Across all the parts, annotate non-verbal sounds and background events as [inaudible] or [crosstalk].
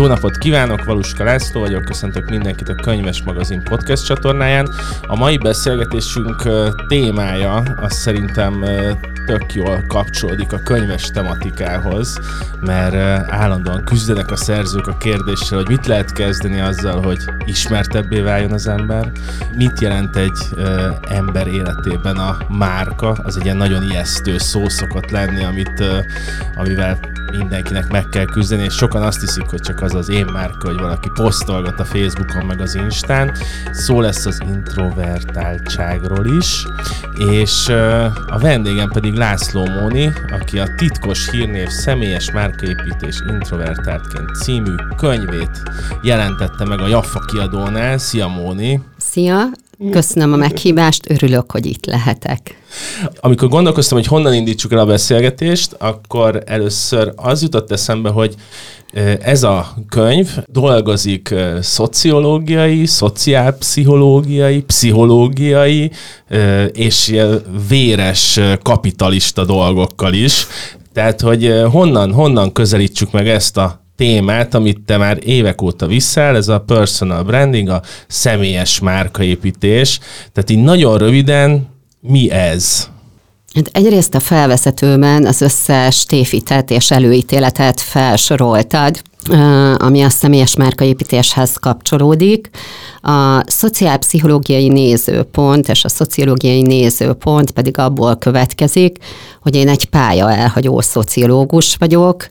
Jó napot kívánok, Valuska László vagyok, köszöntök mindenkit a Könyves Magazin podcast csatornáján. A mai beszélgetésünk témája az szerintem tök jól kapcsolódik a könyves tematikához, mert állandóan küzdenek a szerzők a kérdéssel, hogy mit lehet kezdeni azzal, hogy ismertebbé váljon az ember, mit jelent egy ember életében a márka, az egy ilyen nagyon ijesztő szó szokott lenni, amit, amivel mindenkinek meg kell küzdeni, és sokan azt hiszik, hogy csak az az én márka, hogy valaki posztolgat a Facebookon, meg az Instán. Szó lesz az introvertáltságról is, és a vendégem pedig László Móni, aki a Titkos Hírnév személyes márkaépítés introvertáltként című könyvét jelentette meg a Jaffa kiadónál. Szia Móni! Szia! Köszönöm a meghívást, örülök, hogy itt lehetek. Amikor gondolkoztam, hogy honnan indítsuk el a beszélgetést, akkor először az jutott eszembe, hogy ez a könyv dolgozik szociológiai, szociálpszichológiai, pszichológiai és véres kapitalista dolgokkal is. Tehát, hogy honnan, honnan közelítsük meg ezt a témát, amit te már évek óta viszel, ez a personal branding, a személyes márkaépítés. Tehát így nagyon röviden, mi ez? Hát egyrészt a felvezetőben az összes tévitet és előítéletet felsoroltad, ami a személyes márkaépítéshez kapcsolódik. A szociálpszichológiai nézőpont és a szociológiai nézőpont pedig abból következik, hogy én egy pálya elhagyó szociológus vagyok,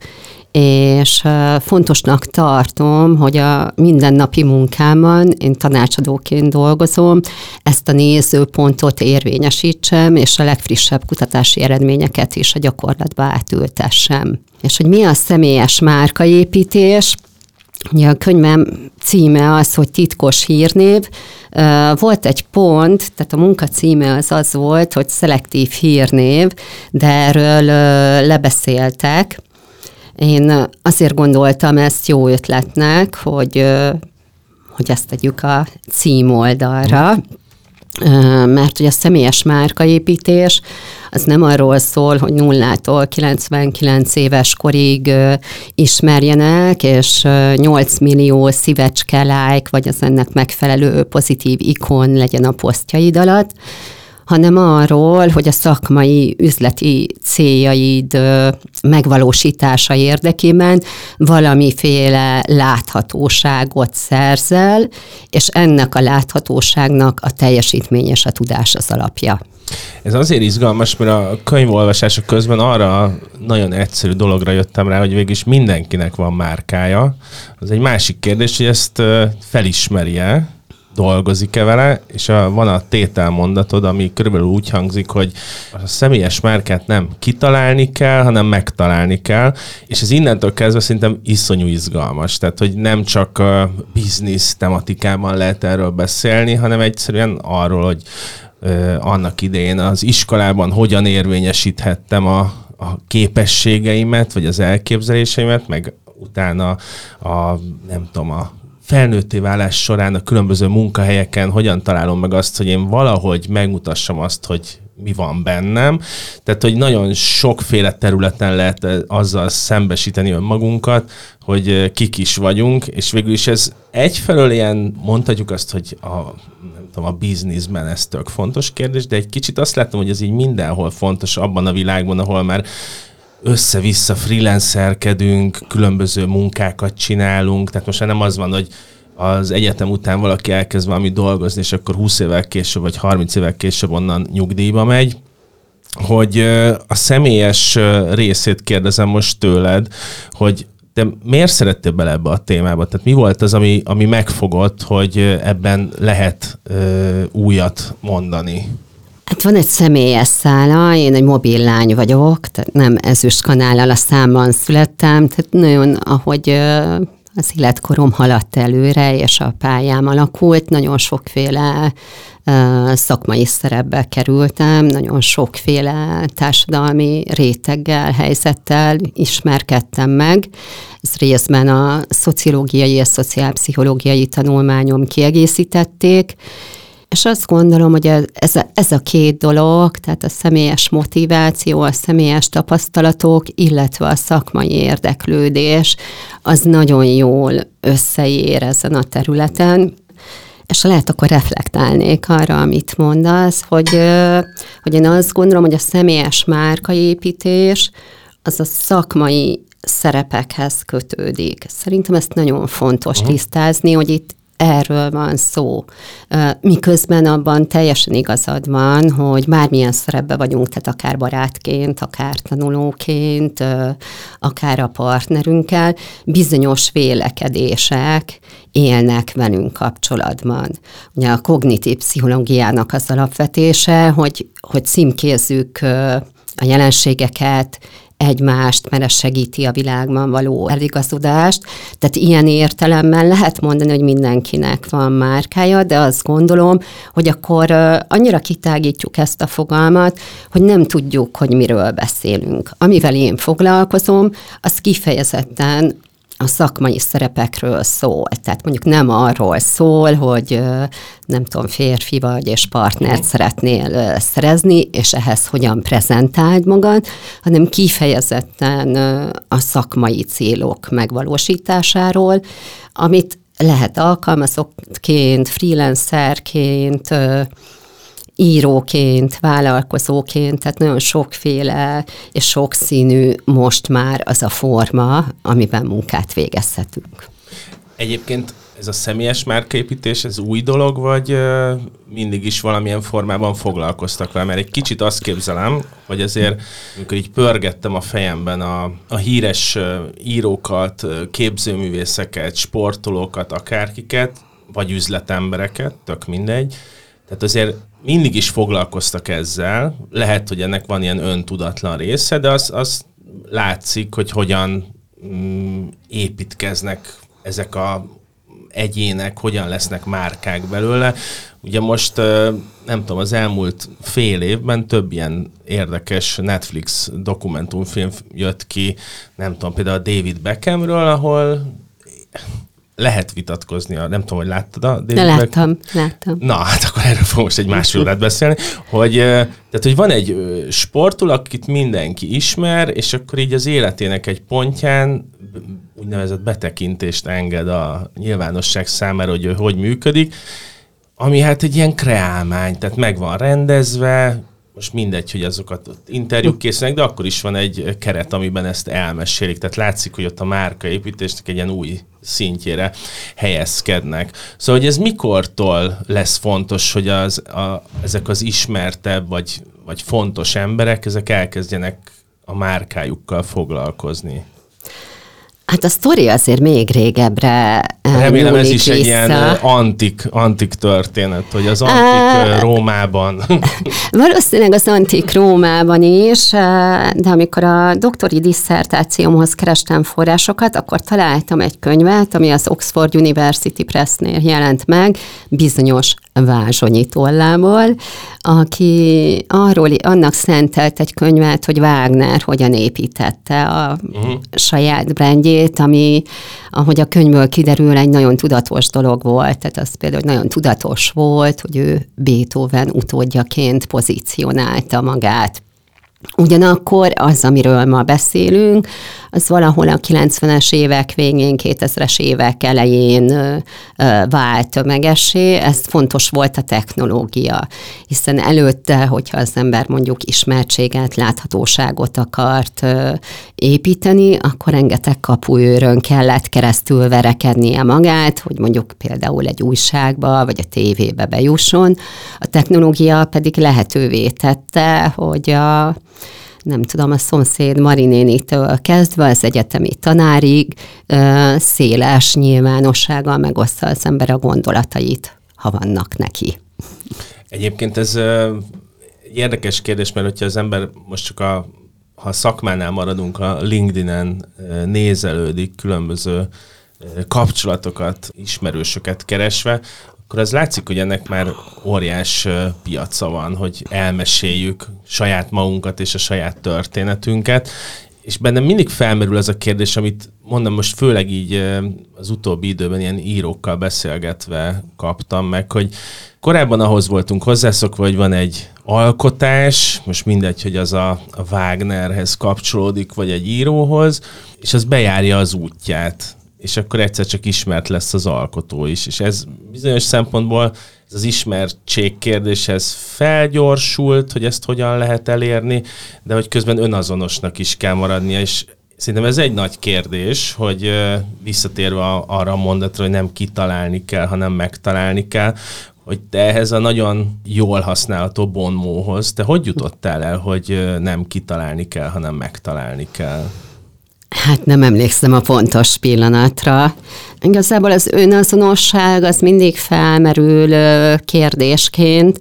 és fontosnak tartom, hogy a mindennapi munkámban, én tanácsadóként dolgozom, ezt a nézőpontot érvényesítsem, és a legfrissebb kutatási eredményeket is a gyakorlatba átültessem. És hogy mi a személyes márkaépítés, Ugye a könyvem címe az, hogy titkos hírnév. Volt egy pont, tehát a munka címe az az volt, hogy szelektív hírnév, de erről lebeszéltek, én azért gondoltam ezt jó ötletnek, hogy, hogy ezt tegyük a címoldalra, mert hogy a személyes márkaépítés az nem arról szól, hogy nullától 99 éves korig ismerjenek, és 8 millió szívecske like, vagy az ennek megfelelő pozitív ikon legyen a posztjaid alatt, hanem arról, hogy a szakmai üzleti céljaid megvalósítása érdekében valamiféle láthatóságot szerzel, és ennek a láthatóságnak a teljesítmény és a tudás az alapja. Ez azért izgalmas, mert a könyvolvasások közben arra nagyon egyszerű dologra jöttem rá, hogy végig mindenkinek van márkája. Az egy másik kérdés, hogy ezt felismerje, dolgozik-e vele, és a, van a tételmondatod, ami körülbelül úgy hangzik, hogy a személyes márkát nem kitalálni kell, hanem megtalálni kell, és ez innentől kezdve szerintem iszonyú izgalmas, tehát hogy nem csak a biznisz tematikában lehet erről beszélni, hanem egyszerűen arról, hogy ö, annak idején az iskolában hogyan érvényesíthettem a, a képességeimet, vagy az elképzeléseimet, meg utána a, nem tudom, a felnőtté válás során a különböző munkahelyeken hogyan találom meg azt, hogy én valahogy megmutassam azt, hogy mi van bennem. Tehát, hogy nagyon sokféle területen lehet azzal szembesíteni önmagunkat, hogy kik is vagyunk, és végül is ez egyfelől ilyen, mondhatjuk azt, hogy a, nem tudom, a bizniszben ez tök fontos kérdés, de egy kicsit azt látom, hogy ez így mindenhol fontos abban a világban, ahol már össze-vissza freelancerkedünk, különböző munkákat csinálunk, tehát most már nem az van, hogy az egyetem után valaki elkezd valami dolgozni, és akkor 20 évvel később, vagy 30 évvel később onnan nyugdíjba megy, hogy a személyes részét kérdezem most tőled, hogy te miért szerettél bele ebbe a témába? Tehát mi volt az, ami, ami megfogott, hogy ebben lehet ö, újat mondani? Hát van egy személyes szála, én egy mobil lány vagyok, tehát nem ezüst kanállal a számban születtem, tehát nagyon, ahogy az életkorom haladt előre, és a pályám alakult, nagyon sokféle szakmai szerepbe kerültem, nagyon sokféle társadalmi réteggel, helyzettel ismerkedtem meg. Ez részben a szociológiai és szociálpszichológiai tanulmányom kiegészítették, És azt gondolom, hogy ez a, ez a két dolog, tehát a személyes motiváció, a személyes tapasztalatok, illetve a szakmai érdeklődés, az nagyon jól összeér ezen a területen, és lehet akkor reflektálnék arra, amit mondasz, hogy, hogy én azt gondolom, hogy a személyes márkaépítés az a szakmai szerepekhez kötődik. Szerintem ezt nagyon fontos uh-huh. tisztázni, hogy itt erről van szó. Miközben abban teljesen igazad van, hogy bármilyen szerepbe vagyunk, tehát akár barátként, akár tanulóként, akár a partnerünkkel, bizonyos vélekedések élnek velünk kapcsolatban. Ugye a kognitív pszichológiának az alapvetése, hogy, hogy címkézzük a jelenségeket, egymást, mert ez segíti a világban való eligazodást. Tehát ilyen értelemmel lehet mondani, hogy mindenkinek van márkája, de azt gondolom, hogy akkor annyira kitágítjuk ezt a fogalmat, hogy nem tudjuk, hogy miről beszélünk. Amivel én foglalkozom, az kifejezetten a szakmai szerepekről szól. Tehát mondjuk nem arról szól, hogy nem tudom, férfi vagy, és partnert szeretnél szerezni, és ehhez hogyan prezentáld magad, hanem kifejezetten a szakmai célok megvalósításáról, amit lehet alkalmazottként, freelancerként, íróként, vállalkozóként, tehát nagyon sokféle és sokszínű most már az a forma, amiben munkát végezhetünk. Egyébként ez a személyes márkaépítés, ez új dolog, vagy mindig is valamilyen formában foglalkoztak vele? Mert egy kicsit azt képzelem, hogy azért, amikor így pörgettem a fejemben a, a híres írókat, képzőművészeket, sportolókat, akárkiket, vagy üzletembereket, tök mindegy, tehát azért mindig is foglalkoztak ezzel. Lehet, hogy ennek van ilyen öntudatlan része, de az, az látszik, hogy hogyan mm, építkeznek ezek a egyének, hogyan lesznek márkák belőle. Ugye most nem tudom, az elmúlt fél évben több ilyen érdekes Netflix dokumentumfilm jött ki, nem tudom, például a David Beckhamről, ahol lehet vitatkozni, nem tudom, hogy láttad a David De láttam, láttam. Na, hát akkor erről fogunk most egy másfél órát beszélni, hogy, tehát, hogy van egy sportol, akit mindenki ismer, és akkor így az életének egy pontján úgynevezett betekintést enged a nyilvánosság számára, hogy ő hogy működik, ami hát egy ilyen kreálmány, tehát meg van rendezve, most mindegy, hogy azokat interjúk készülnek, de akkor is van egy keret, amiben ezt elmesélik. Tehát látszik, hogy ott a márkaépítésnek egy ilyen új szintjére helyezkednek. Szóval, hogy ez mikortól lesz fontos, hogy az, a, ezek az ismertebb vagy, vagy fontos emberek, ezek elkezdjenek a márkájukkal foglalkozni? Hát a sztori azért még régebbre eh, Remélem ez is vissza. egy ilyen eh, antik, antik történet, hogy az antik uh, Rómában. [laughs] Valószínűleg az antik Rómában is, de amikor a doktori disszertációmhoz kerestem forrásokat, akkor találtam egy könyvet, ami az Oxford University Pressnél jelent meg, bizonyos Vázsonyi tollából, aki arról, annak szentelt egy könyvet, hogy Wagner hogyan építette a uh-huh. saját brandjét, ami, ahogy a könyvből kiderül, egy nagyon tudatos dolog volt. Tehát az például nagyon tudatos volt, hogy ő Beethoven utódjaként pozícionálta magát. Ugyanakkor az, amiről ma beszélünk, az valahol a 90-es évek végén, 2000-es évek elején vált tömegessé. Ez fontos volt a technológia, hiszen előtte, hogyha az ember mondjuk ismertséget, láthatóságot akart építeni, akkor rengeteg kapuőrön kellett keresztül verekednie magát, hogy mondjuk például egy újságba vagy a tévébe bejusson. A technológia pedig lehetővé tette, hogy a nem tudom, a szomszéd Marinénitől kezdve az egyetemi tanárig széles nyilvánossággal megoszta az ember a gondolatait, ha vannak neki. Egyébként ez érdekes kérdés, mert hogyha az ember most csak a ha szakmánál maradunk, a LinkedIn-en nézelődik különböző kapcsolatokat, ismerősöket keresve, akkor az látszik, hogy ennek már óriás piaca van, hogy elmeséljük saját magunkat és a saját történetünket, és bennem mindig felmerül ez a kérdés, amit mondom, most főleg így az utóbbi időben ilyen írókkal beszélgetve kaptam meg, hogy korábban ahhoz voltunk hozzászokva, hogy van egy alkotás, most mindegy, hogy az a, a Wagnerhez kapcsolódik, vagy egy íróhoz, és az bejárja az útját és akkor egyszer csak ismert lesz az alkotó is. És ez bizonyos szempontból ez az ismertség kérdéshez felgyorsult, hogy ezt hogyan lehet elérni, de hogy közben önazonosnak is kell maradnia, és Szerintem ez egy nagy kérdés, hogy visszatérve arra a mondatra, hogy nem kitalálni kell, hanem megtalálni kell, hogy te ehhez a nagyon jól használható bonmóhoz, te hogy jutottál el, hogy nem kitalálni kell, hanem megtalálni kell? Hát nem emlékszem a pontos pillanatra. Igazából az önazonosság az mindig felmerül kérdésként.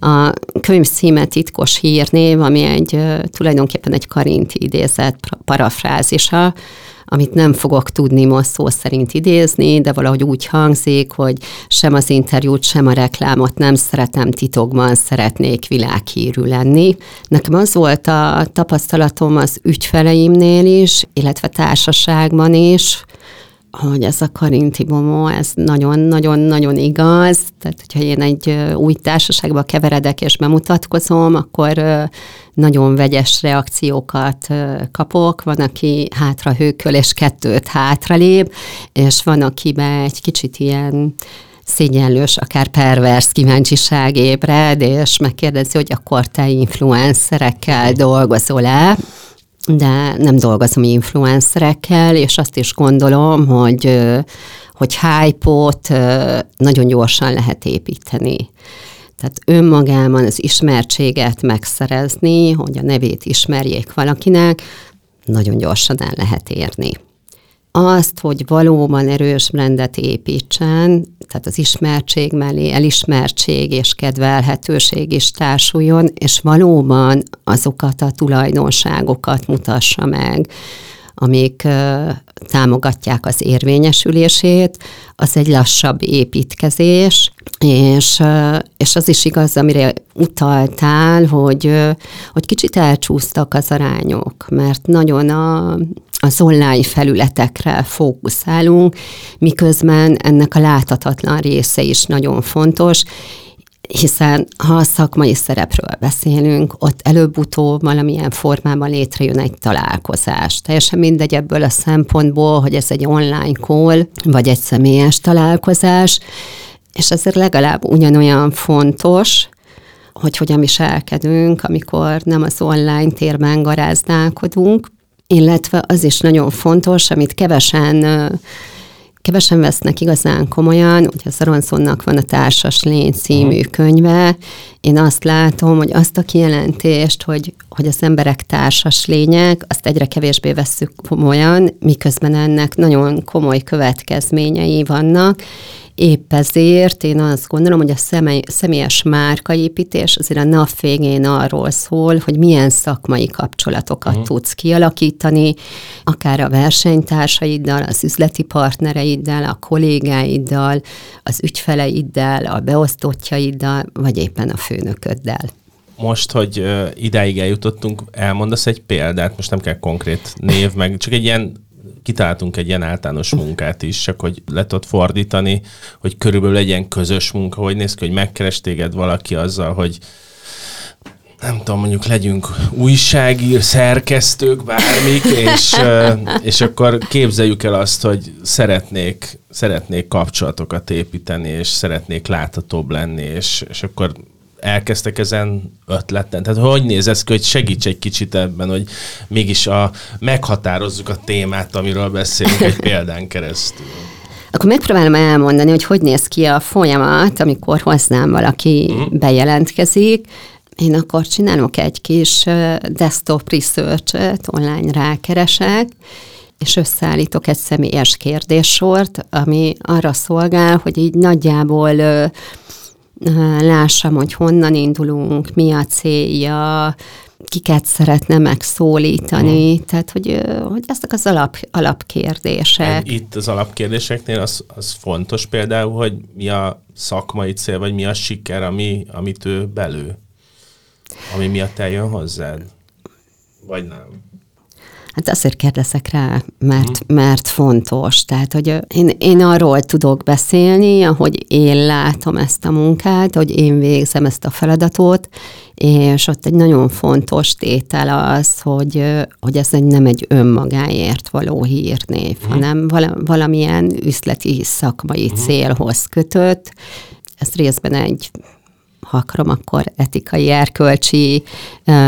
A könyv címe Titkos hírnév, ami egy tulajdonképpen egy karinti idézet parafrázisa, amit nem fogok tudni most szó szerint idézni, de valahogy úgy hangzik, hogy sem az interjút, sem a reklámot nem szeretem titokban, szeretnék világhírű lenni. Nekem az volt a tapasztalatom az ügyfeleimnél is, illetve társaságban is, hogy ez a Karinti Bomó, ez nagyon-nagyon-nagyon igaz. Tehát, hogyha én egy új társaságba keveredek és bemutatkozom, akkor nagyon vegyes reakciókat kapok. Van, aki hátra hőköl és kettőt hátralép, és van, akiben egy kicsit ilyen szégyenlős, akár pervers kíváncsiság ébred, és megkérdezi, hogy akkor te influencerekkel dolgozol-e, de nem dolgozom influencerekkel, és azt is gondolom, hogy, hogy hype-ot nagyon gyorsan lehet építeni. Tehát önmagában az ismertséget megszerezni, hogy a nevét ismerjék valakinek, nagyon gyorsan el lehet érni azt, hogy valóban erős brendet építsen, tehát az ismertség mellé elismertség és kedvelhetőség is társuljon, és valóban azokat a tulajdonságokat mutassa meg, amik támogatják az érvényesülését, az egy lassabb építkezés, és, és az is igaz, amire utaltál, hogy, hogy kicsit elcsúsztak az arányok, mert nagyon a, az online felületekre fókuszálunk, miközben ennek a láthatatlan része is nagyon fontos, hiszen ha a szakmai szerepről beszélünk, ott előbb-utóbb valamilyen formában létrejön egy találkozás. Teljesen mindegy ebből a szempontból, hogy ez egy online call, vagy egy személyes találkozás, és ezért legalább ugyanolyan fontos, hogy hogyan viselkedünk, amikor nem az online térben garázdálkodunk, illetve az is nagyon fontos, amit kevesen kevesen vesznek igazán komolyan, ugye Szaronszonnak van a Társas Lény című könyve. Én azt látom, hogy azt a kijelentést, hogy, hogy az emberek társas lények, azt egyre kevésbé vesszük komolyan, miközben ennek nagyon komoly következményei vannak, Épp ezért én azt gondolom, hogy a személy, személyes márkaépítés azért a nap végén arról szól, hogy milyen szakmai kapcsolatokat uh-huh. tudsz kialakítani, akár a versenytársaiddal, az üzleti partnereiddel, a kollégáiddal, az ügyfeleiddel, a beosztottjaiddal, vagy éppen a főnököddel most, hogy idáig eljutottunk, elmondasz egy példát, most nem kell konkrét név, meg csak egy ilyen kitaláltunk egy ilyen általános munkát is, csak hogy le tudod fordítani, hogy körülbelül legyen közös munka, hogy néz ki, hogy megkeres téged valaki azzal, hogy nem tudom, mondjuk legyünk újságír, szerkesztők, bármik, és, és akkor képzeljük el azt, hogy szeretnék, szeretnék kapcsolatokat építeni, és szeretnék láthatóbb lenni, és, és akkor elkezdtek ezen ötleten? Tehát hogy néz ez ki, hogy segíts egy kicsit ebben, hogy mégis a, meghatározzuk a témát, amiről beszélünk egy példán keresztül. Akkor megpróbálom elmondani, hogy hogy néz ki a folyamat, amikor hozzám valaki mm. bejelentkezik. Én akkor csinálok egy kis desktop research online rákeresek, és összeállítok egy személyes kérdéssort, ami arra szolgál, hogy így nagyjából lássam, hogy honnan indulunk, mi a célja, kiket szeretne megszólítani, hmm. tehát hogy, hogy ezek az alap, alapkérdések. Itt az alapkérdéseknél az, az fontos például, hogy mi a szakmai cél, vagy mi a siker, ami, amit ő belő, ami miatt eljön hozzád, vagy nem? Hát azért kérdezek rá, mert, mm. mert fontos. Tehát, hogy én, én arról tudok beszélni, ahogy én látom ezt a munkát, hogy én végzem ezt a feladatot, és ott egy nagyon fontos tétel az, hogy, hogy ez egy, nem egy önmagáért való hírnév, mm. hanem valamilyen üzleti szakmai mm. célhoz kötött. Ez részben egy akarom, akkor etikai, erkölcsi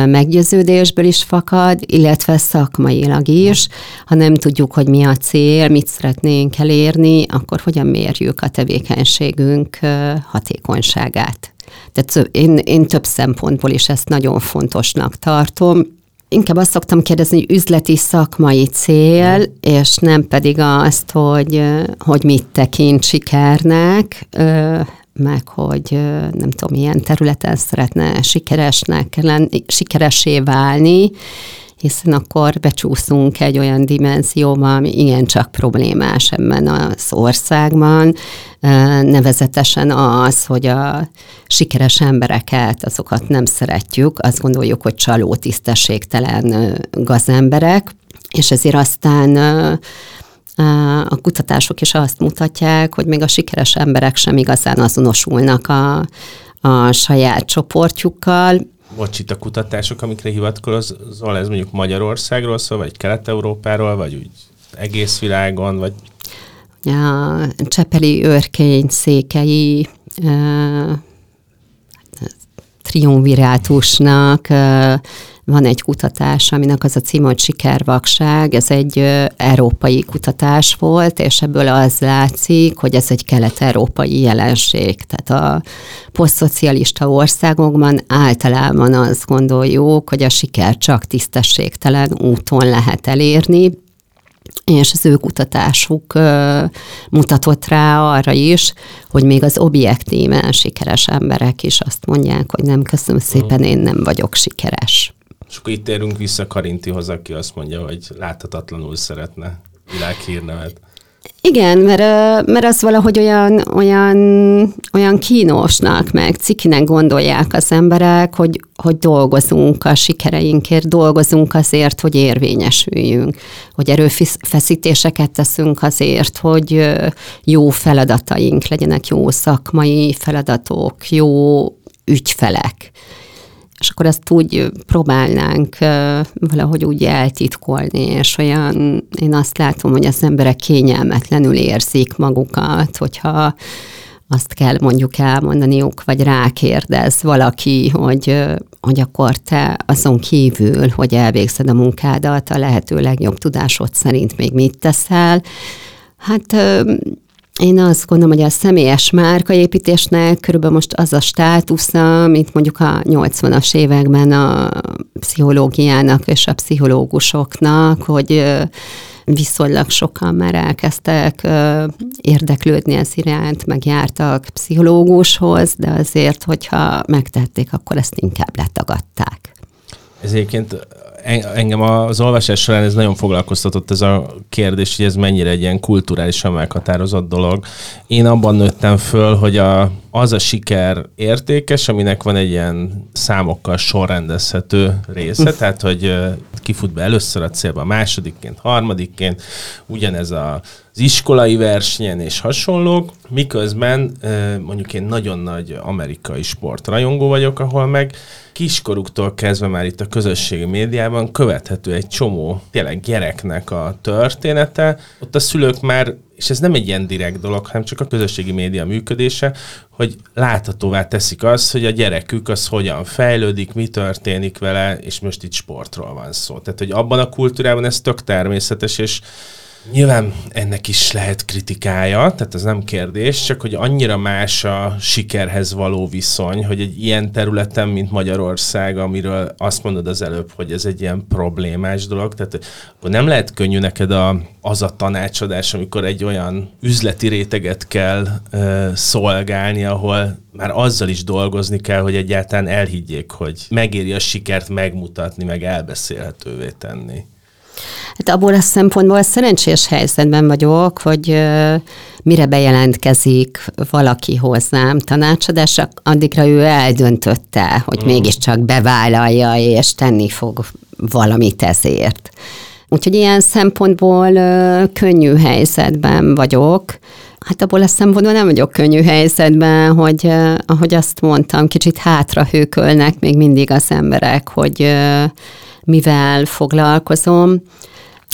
meggyőződésből is fakad, illetve szakmailag is. Ha nem tudjuk, hogy mi a cél, mit szeretnénk elérni, akkor hogyan mérjük a tevékenységünk hatékonyságát. Tehát én, én több szempontból is ezt nagyon fontosnak tartom, inkább azt szoktam kérdezni, hogy üzleti szakmai cél, és nem pedig azt, hogy, hogy mit tekint sikernek, meg hogy nem tudom, milyen területen szeretne sikeresnek lenni, sikeresé válni, hiszen akkor becsúszunk egy olyan dimenzióba, ami igencsak problémás ebben az országban, nevezetesen az, hogy a sikeres embereket, azokat nem szeretjük, azt gondoljuk, hogy csaló, tisztességtelen gazemberek, és ezért aztán a kutatások is azt mutatják, hogy még a sikeres emberek sem igazán azonosulnak a, a saját csoportjukkal. Bocs, itt a kutatások, amikre hivatkozol, ez mondjuk Magyarországról szól, vagy Kelet-Európáról, vagy úgy egész világon, vagy... A Csepeli őrkény székei triumvirátusnak van egy kutatás, aminek az a cím, hogy Sikervakság, ez egy európai kutatás volt, és ebből az látszik, hogy ez egy kelet-európai jelenség. Tehát a posztszocialista országokban általában azt gondoljuk, hogy a siker csak tisztességtelen úton lehet elérni, és az ő kutatásuk mutatott rá arra is, hogy még az objektíven sikeres emberek is azt mondják, hogy nem, köszönöm szépen, én nem vagyok sikeres. És akkor itt érünk vissza Karintihoz, aki azt mondja, hogy láthatatlanul szeretne világhírnevet. Igen, mert, mert az valahogy olyan, olyan, olyan kínosnak, meg cikinek gondolják az emberek, hogy, hogy dolgozunk a sikereinkért, dolgozunk azért, hogy érvényesüljünk, hogy erőfeszítéseket teszünk azért, hogy jó feladataink legyenek, jó szakmai feladatok, jó ügyfelek és akkor ezt úgy próbálnánk valahogy úgy eltitkolni, és olyan, én azt látom, hogy az emberek kényelmetlenül érzik magukat, hogyha azt kell mondjuk elmondaniuk, vagy rákérdez valaki, hogy, hogy akkor te azon kívül, hogy elvégzed a munkádat, a lehető legjobb tudásod szerint még mit teszel. Hát én azt gondolom, hogy a személyes márkaépítésnek körülbelül most az a státusza, mint mondjuk a 80-as években a pszichológiának és a pszichológusoknak, hogy viszonylag sokan már elkezdtek érdeklődni ez iránt, megjártak pszichológushoz, de azért, hogyha megtették, akkor ezt inkább letagadták. Ez egyébként engem az olvasás során ez nagyon foglalkoztatott ez a kérdés, hogy ez mennyire egy ilyen kulturálisan meghatározott dolog. Én abban nőttem föl, hogy a, az a siker értékes, aminek van egy ilyen számokkal sorrendezhető része, tehát hogy kifut be először a célba, másodikként, harmadikként, ugyanez a az iskolai versenyen és hasonlók, miközben mondjuk én nagyon nagy amerikai sportrajongó vagyok, ahol meg kiskoruktól kezdve már itt a közösségi médiában követhető egy csomó tényleg gyereknek a története. Ott a szülők már és ez nem egy ilyen direkt dolog, hanem csak a közösségi média működése, hogy láthatóvá teszik azt, hogy a gyerekük az hogyan fejlődik, mi történik vele, és most itt sportról van szó. Tehát, hogy abban a kultúrában ez tök természetes, és Nyilván ennek is lehet kritikája, tehát ez nem kérdés, csak hogy annyira más a sikerhez való viszony, hogy egy ilyen területen, mint Magyarország, amiről azt mondod az előbb, hogy ez egy ilyen problémás dolog, tehát akkor nem lehet könnyű neked a, az a tanácsadás, amikor egy olyan üzleti réteget kell ö, szolgálni, ahol már azzal is dolgozni kell, hogy egyáltalán elhiggyék, hogy megéri a sikert megmutatni, meg elbeszélhetővé tenni. Hát abból a szempontból szerencsés helyzetben vagyok, hogy mire bejelentkezik valaki hozzám tanácsadásra, addigra ő eldöntötte, hogy mm. mégiscsak bevállalja és tenni fog valamit ezért. Úgyhogy ilyen szempontból könnyű helyzetben vagyok. Hát abból a szempontból nem vagyok könnyű helyzetben, hogy ahogy azt mondtam, kicsit hátra hőkölnek még mindig az emberek, hogy mivel foglalkozom.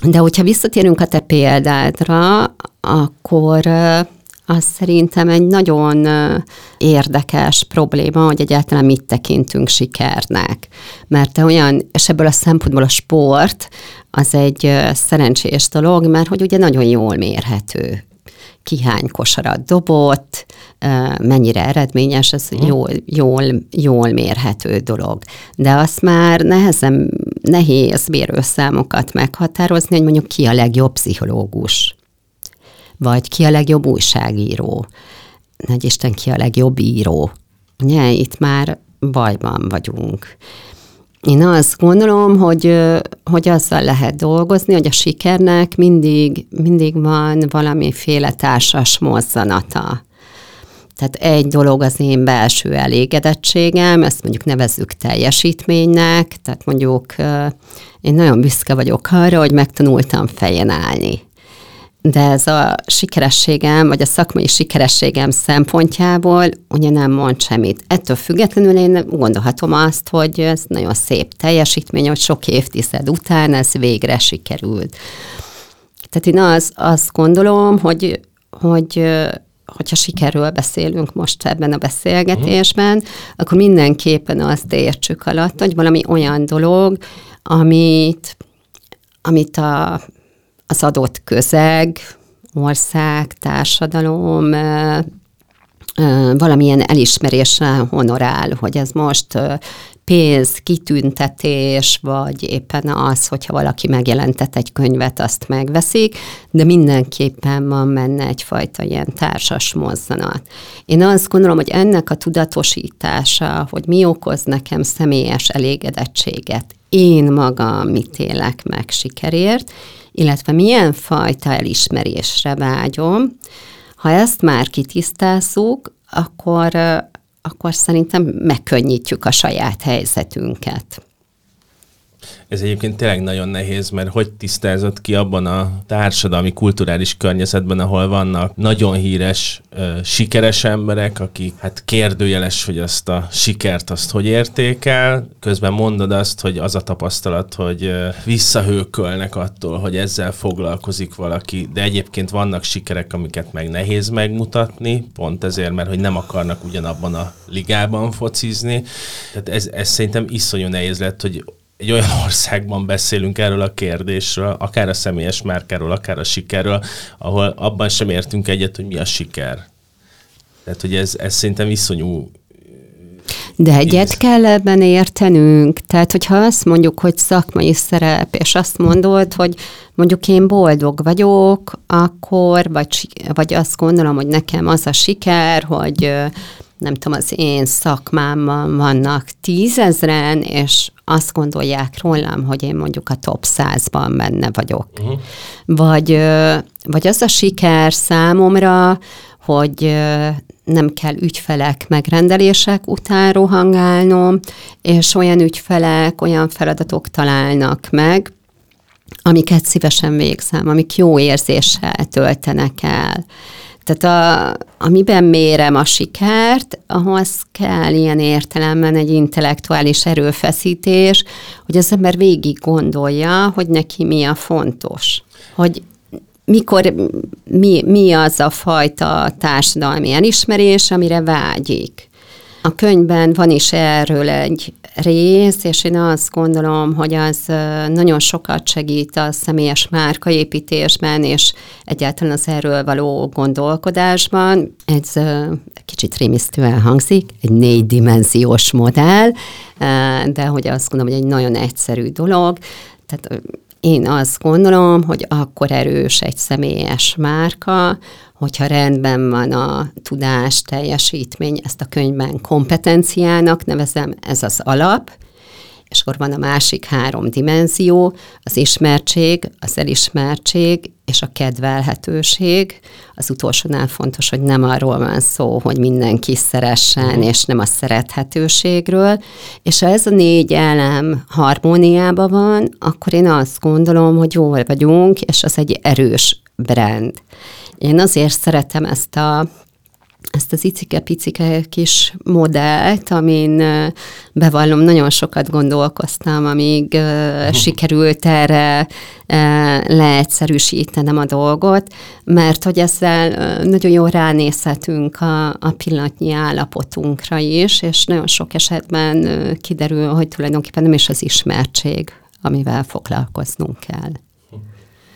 De hogyha visszatérünk a te példádra, akkor az szerintem egy nagyon érdekes probléma, hogy egyáltalán mit tekintünk sikernek. Mert olyan, és ebből a szempontból a sport az egy szerencsés dolog, mert hogy ugye nagyon jól mérhető ki hány kosarat dobott, mennyire eredményes, ez uh-huh. jól, jól, jól mérhető dolog. De azt már nehezen, nehéz mérőszámokat meghatározni, hogy mondjuk ki a legjobb pszichológus, vagy ki a legjobb újságíró, nagy Isten ki a legjobb író. Ugye, itt már bajban vagyunk. Én azt gondolom, hogy, hogy azzal lehet dolgozni, hogy a sikernek mindig, mindig van valamiféle társas mozzanata. Tehát egy dolog az én belső elégedettségem, ezt mondjuk nevezzük teljesítménynek, tehát mondjuk én nagyon büszke vagyok arra, hogy megtanultam fejen állni de ez a sikerességem, vagy a szakmai sikerességem szempontjából ugye nem mond semmit. Ettől függetlenül én gondolhatom azt, hogy ez nagyon szép teljesítmény, hogy sok évtized után ez végre sikerült. Tehát én az, azt gondolom, hogy, hogy hogyha sikerről beszélünk most ebben a beszélgetésben, uh-huh. akkor mindenképpen azt értsük alatt, hogy valami olyan dolog, amit, amit a az adott közeg, ország, társadalom valamilyen elismeréssel honorál, hogy ez most pénz, kitüntetés, vagy éppen az, hogyha valaki megjelentet egy könyvet, azt megveszik, de mindenképpen van benne egyfajta ilyen társas mozzanat. Én azt gondolom, hogy ennek a tudatosítása, hogy mi okoz nekem személyes elégedettséget, én magam mit élek meg sikerért, illetve milyen fajta elismerésre vágyom. Ha ezt már kitisztázzuk, akkor, akkor szerintem megkönnyítjük a saját helyzetünket. Ez egyébként tényleg nagyon nehéz, mert hogy tisztázott ki abban a társadalmi, kulturális környezetben, ahol vannak nagyon híres, sikeres emberek, akik hát kérdőjeles, hogy azt a sikert azt hogy értékel, közben mondod azt, hogy az a tapasztalat, hogy visszahőkölnek attól, hogy ezzel foglalkozik valaki, de egyébként vannak sikerek, amiket meg nehéz megmutatni, pont ezért, mert hogy nem akarnak ugyanabban a ligában focizni. Tehát ez, ez szerintem iszonyú nehéz lett, hogy egy olyan [laughs] országban beszélünk erről a kérdésről, akár a személyes márkáról, akár a sikerről, ahol abban sem értünk egyet, hogy mi a siker. Tehát, hogy ez, ez szerintem iszonyú de egyet kell ebben értenünk. Tehát, hogyha azt mondjuk, hogy szakmai szerep, és azt mondod, hogy mondjuk én boldog vagyok, akkor, vagy, vagy azt gondolom, hogy nekem az a siker, hogy nem tudom, az én szakmámban vannak tízezren, és azt gondolják rólam, hogy én mondjuk a top százban benne vagyok. Uh-huh. Vagy, vagy az a siker számomra, hogy nem kell ügyfelek, megrendelések után rohangálnom, és olyan ügyfelek, olyan feladatok találnak meg, amiket szívesen végzem, amik jó érzéssel töltenek el. Tehát a, amiben mérem a sikert, ahhoz kell ilyen értelemben egy intellektuális erőfeszítés, hogy az ember végig gondolja, hogy neki mi a fontos. Hogy mikor, mi, mi az a fajta társadalmi elismerés, amire vágyik. A könyvben van is erről egy rész, és én azt gondolom, hogy az nagyon sokat segít a személyes márkaépítésben, és egyáltalán az erről való gondolkodásban. Ez kicsit rémisztően hangzik, egy négydimenziós modell, de hogy azt gondolom, hogy egy nagyon egyszerű dolog. Tehát én azt gondolom, hogy akkor erős egy személyes márka, hogyha rendben van a tudás, teljesítmény, ezt a könyvben kompetenciának nevezem, ez az alap, és akkor van a másik három dimenzió, az ismertség, az elismertség és a kedvelhetőség. Az utolsónál fontos, hogy nem arról van szó, hogy mindenki szeressen, és nem a szerethetőségről. És ha ez a négy elem harmóniában van, akkor én azt gondolom, hogy jól vagyunk, és az egy erős brand. Én azért szeretem ezt a ezt az icike-picike kis modellt, amin bevallom, nagyon sokat gondolkoztam, amíg uh, [laughs] sikerült erre leegyszerűsítenem a dolgot, mert hogy ezzel nagyon jól ránézhetünk a, a pillanatnyi állapotunkra is, és nagyon sok esetben kiderül, hogy tulajdonképpen nem is az ismertség, amivel foglalkoznunk kell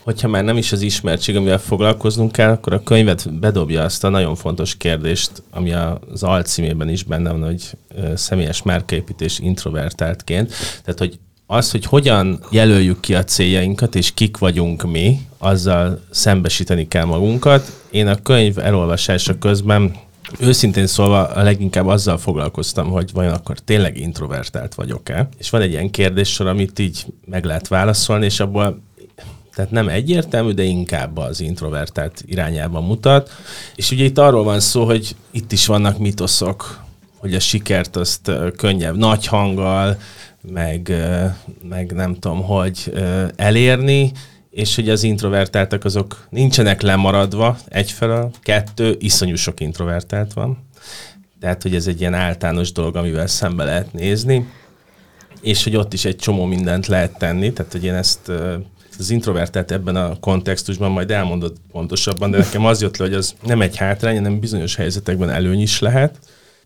hogyha már nem is az ismertség, amivel foglalkoznunk kell, akkor a könyvet bedobja azt a nagyon fontos kérdést, ami az alcímében is benne van, hogy személyes márkaépítés introvertáltként. Tehát, hogy az, hogy hogyan jelöljük ki a céljainkat, és kik vagyunk mi, azzal szembesíteni kell magunkat. Én a könyv elolvasása közben Őszintén szólva a leginkább azzal foglalkoztam, hogy vajon akkor tényleg introvertált vagyok-e. És van egy ilyen kérdéssor, amit így meg lehet válaszolni, és abból tehát nem egyértelmű, de inkább az introvertált irányába mutat. És ugye itt arról van szó, hogy itt is vannak mitoszok, hogy a sikert azt könnyebb nagy hanggal, meg, meg nem tudom, hogy elérni, és hogy az introvertáltak azok nincsenek lemaradva egyfelől, kettő, iszonyú sok introvertált van. Tehát, hogy ez egy ilyen általános dolog, amivel szembe lehet nézni, és hogy ott is egy csomó mindent lehet tenni, tehát, hogy én ezt az introvertált ebben a kontextusban majd elmondod pontosabban, de nekem az jött le, hogy az nem egy hátrány, hanem bizonyos helyzetekben előny is lehet.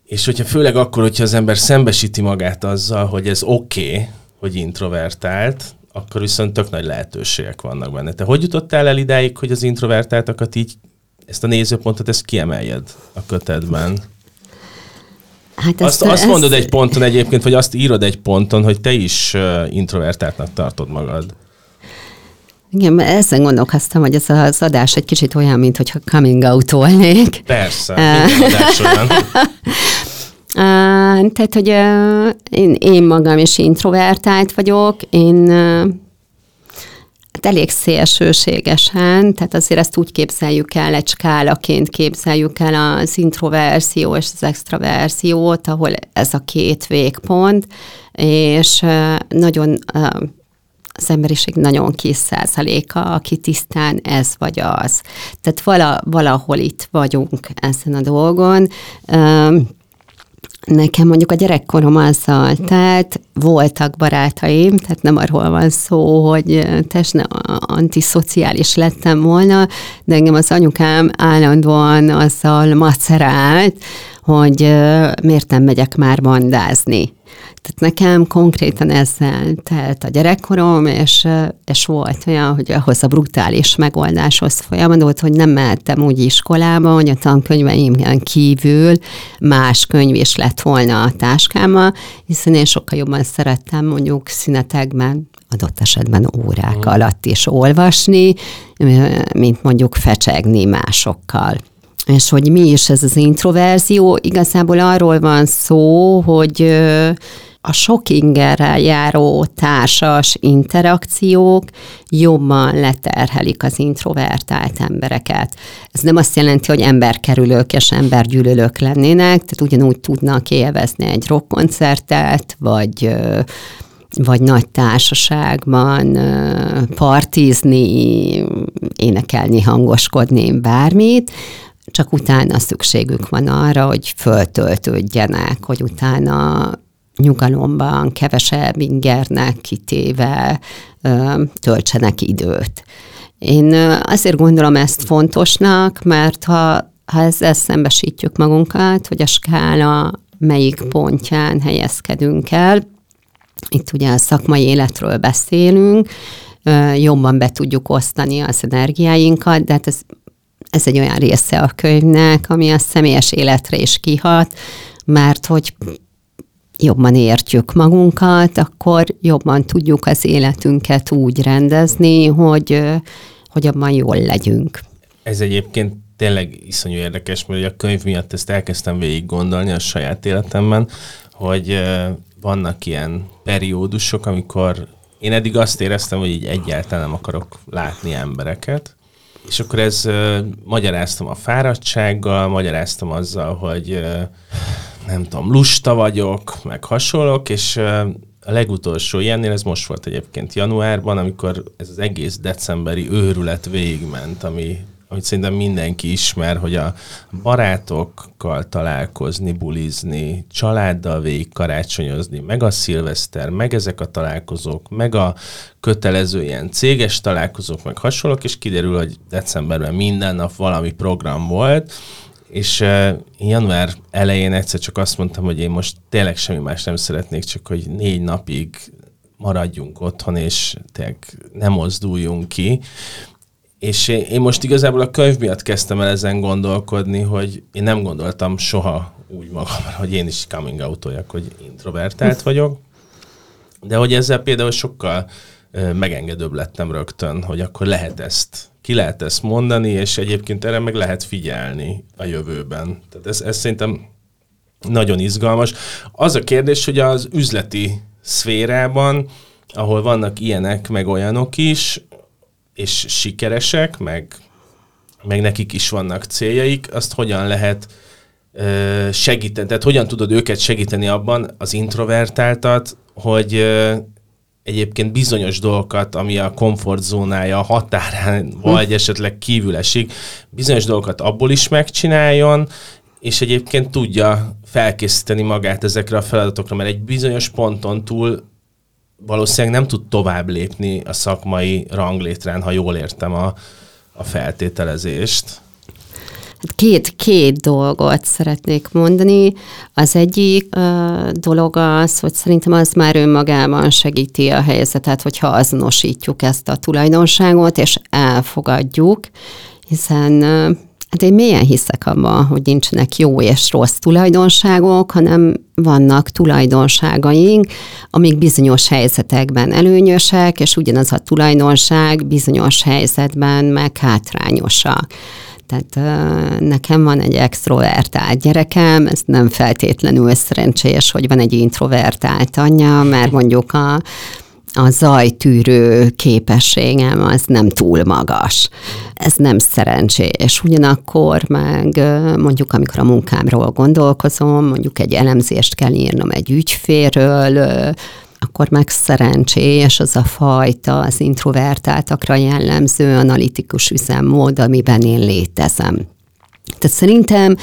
És hogyha főleg akkor, hogyha az ember szembesíti magát azzal, hogy ez oké, okay, hogy introvertált, akkor viszont tök nagy lehetőségek vannak benne. Te hogy jutottál el idáig, hogy az introvertáltakat így, ezt a nézőpontot, ezt kiemeljed a kötetben? Hát azt, azt ezt... mondod egy ponton egyébként, vagy azt írod egy ponton, hogy te is introvertáltnak tartod magad. Igen, ezen gondolkoztam, hogy ez az adás egy kicsit olyan, mint hogyha coming out volnék. Persze. [laughs] Uh, [laughs] tehát, hogy uh, én, én magam is introvertált vagyok, én uh, hát elég szélsőségesen, tehát azért ezt úgy képzeljük el, egy skálaként képzeljük el az introverzió és az extraverziót, ahol ez a két végpont, és uh, nagyon uh, az emberiség nagyon kis százaléka, aki tisztán ez vagy az. Tehát vala, valahol itt vagyunk ezen a dolgon. Nekem mondjuk a gyerekkorom azzal, tehát voltak barátaim, tehát nem arról van szó, hogy tesne antiszociális lettem volna, de engem az anyukám állandóan azzal macerált, hogy miért nem megyek már bandázni. Tehát nekem konkrétan ezzel telt a gyerekkorom, és, és volt olyan, hogy ahhoz a brutális megoldáshoz folyamodott, hogy nem mehettem úgy iskolába, hogy a tankönyveimben kívül más könyv is lett volna a táskámmal, hiszen én sokkal jobban szerettem mondjuk szünetekben adott esetben órák mm. alatt is olvasni, mint mondjuk fecsegni másokkal. És hogy mi is ez az introverzió, igazából arról van szó, hogy a sok ingerrel járó társas interakciók jobban leterhelik az introvertált embereket. Ez nem azt jelenti, hogy emberkerülők és embergyűlölők lennének, tehát ugyanúgy tudnak élvezni egy rockkoncertet, vagy vagy nagy társaságban partizni, énekelni, hangoskodni, bármit, csak utána szükségük van arra, hogy föltöltődjenek, hogy utána nyugalomban, kevesebb ingernek kitéve töltsenek időt. Én azért gondolom ezt fontosnak, mert ha, ha ezzel szembesítjük magunkat, hogy a skála melyik pontján helyezkedünk el, itt ugye a szakmai életről beszélünk, jobban be tudjuk osztani az energiáinkat, de hát ez, ez egy olyan része a könyvnek, ami a személyes életre is kihat, mert hogy jobban értjük magunkat, akkor jobban tudjuk az életünket úgy rendezni, hogy, hogy abban jól legyünk. Ez egyébként tényleg iszonyú érdekes, mert a könyv miatt ezt elkezdtem végig gondolni a saját életemben, hogy vannak ilyen periódusok, amikor én eddig azt éreztem, hogy így egyáltalán nem akarok látni embereket, és akkor ez uh, magyaráztam a fáradtsággal, magyaráztam azzal, hogy uh, nem tudom, lusta vagyok, meg hasonlók, és uh, a legutolsó ilyennél, ez most volt egyébként januárban, amikor ez az egész decemberi őrület végigment, ami amit szerintem mindenki ismer, hogy a barátokkal találkozni, bulizni, családdal végig karácsonyozni, meg a szilveszter, meg ezek a találkozók, meg a kötelező ilyen céges találkozók, meg hasonlók, és kiderül, hogy decemberben minden nap valami program volt, és uh, január elején egyszer csak azt mondtam, hogy én most tényleg semmi más nem szeretnék, csak hogy négy napig maradjunk otthon, és tényleg nem mozduljunk ki. És én most igazából a könyv miatt kezdtem el ezen gondolkodni, hogy én nem gondoltam soha úgy magamra, hogy én is coming out hogy introvertált vagyok, de hogy ezzel például sokkal megengedőbb lettem rögtön, hogy akkor lehet ezt, ki lehet ezt mondani, és egyébként erre meg lehet figyelni a jövőben. Tehát ez, ez szerintem nagyon izgalmas. Az a kérdés, hogy az üzleti szférában, ahol vannak ilyenek, meg olyanok is, és sikeresek, meg, meg nekik is vannak céljaik, azt hogyan lehet ö, segíteni, tehát hogyan tudod őket segíteni abban, az introvertáltat, hogy ö, egyébként bizonyos dolgokat, ami a komfortzónája a határán, hm. vagy esetleg kívül esik, bizonyos dolgokat abból is megcsináljon, és egyébként tudja felkészíteni magát ezekre a feladatokra, mert egy bizonyos ponton túl valószínűleg nem tud tovább lépni a szakmai ranglétrán, ha jól értem a, a feltételezést. Hát két, két dolgot szeretnék mondani. Az egyik uh, dolog az, hogy szerintem az már önmagában segíti a helyzetet, hogyha azonosítjuk ezt a tulajdonságot, és elfogadjuk, hiszen uh, Hát én mélyen hiszek abban, hogy nincsenek jó és rossz tulajdonságok, hanem vannak tulajdonságaink, amik bizonyos helyzetekben előnyösek, és ugyanaz a tulajdonság bizonyos helyzetben meg hátrányosak. Tehát nekem van egy extrovertált gyerekem, ez nem feltétlenül szerencsés, hogy van egy introvertált anyja, mert mondjuk a a zajtűrő képességem az nem túl magas. Ez nem szerencsés. Ugyanakkor meg mondjuk, amikor a munkámról gondolkozom, mondjuk egy elemzést kell írnom egy ügyféről, akkor meg szerencsés az a fajta, az introvertáltakra jellemző analitikus üzemmód, amiben én létezem. Tehát szerintem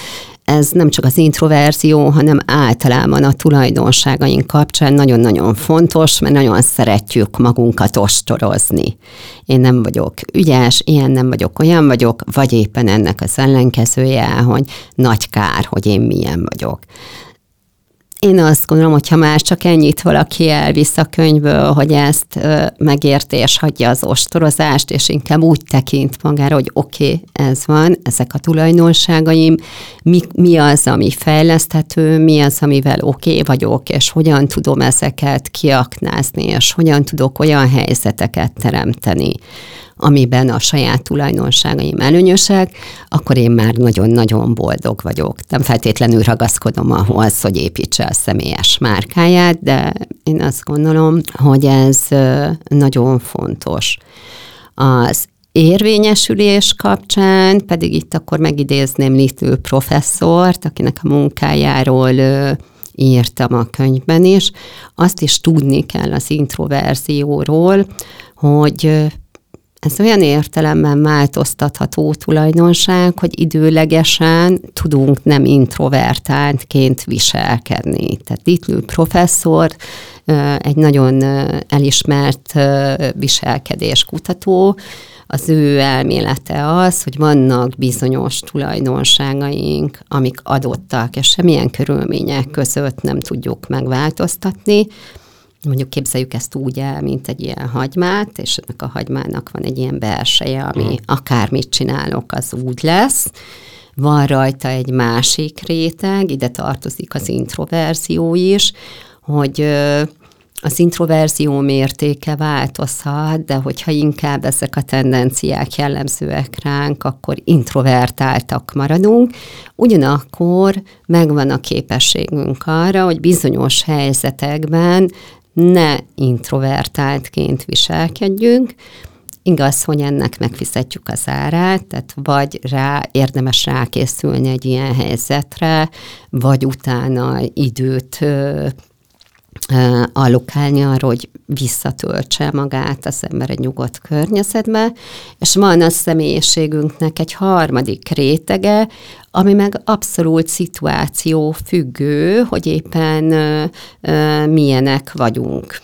ez nem csak az introverzió, hanem általában a tulajdonságaink kapcsán nagyon-nagyon fontos, mert nagyon szeretjük magunkat ostorozni. Én nem vagyok ügyes, ilyen nem vagyok, olyan vagyok, vagy éppen ennek az ellenkezője, hogy nagy kár, hogy én milyen vagyok. Én azt gondolom, hogy ha már csak ennyit valaki elvisz a könyvből, hogy ezt megérti és hagyja az ostorozást, és inkább úgy tekint magára, hogy oké, okay, ez van, ezek a tulajdonságaim, mi, mi az, ami fejleszthető, mi az, amivel oké okay vagyok, és hogyan tudom ezeket kiaknázni, és hogyan tudok olyan helyzeteket teremteni, amiben a saját tulajdonságaim előnyösek, akkor én már nagyon-nagyon boldog vagyok. Nem feltétlenül ragaszkodom ahhoz, hogy építse a személyes márkáját, de én azt gondolom, hogy ez nagyon fontos. Az érvényesülés kapcsán pedig itt akkor megidézném Litő professzort, akinek a munkájáról írtam a könyvben is. Azt is tudni kell az introverzióról, hogy ez olyan értelemben változtatható tulajdonság, hogy időlegesen tudunk nem introvertáltként viselkedni. Tehát Ditlő professzor egy nagyon elismert viselkedéskutató, az ő elmélete az, hogy vannak bizonyos tulajdonságaink, amik adottak, és semmilyen körülmények között nem tudjuk megváltoztatni, mondjuk képzeljük ezt úgy el, mint egy ilyen hagymát, és ennek a hagymának van egy ilyen belseje, ami uh-huh. akármit csinálok, az úgy lesz. Van rajta egy másik réteg, ide tartozik az introverzió is, hogy az introverzió mértéke változhat, de hogyha inkább ezek a tendenciák jellemzőek ránk, akkor introvertáltak maradunk. Ugyanakkor megvan a képességünk arra, hogy bizonyos helyzetekben ne introvertáltként viselkedjünk, Igaz, hogy ennek megfizetjük az árát, tehát vagy rá érdemes rákészülni egy ilyen helyzetre, vagy utána időt allokálni arra, hogy visszatöltse magát az ember egy nyugodt környezetbe, és van a személyiségünknek egy harmadik rétege, ami meg abszolút szituáció függő, hogy éppen ö, ö, milyenek vagyunk.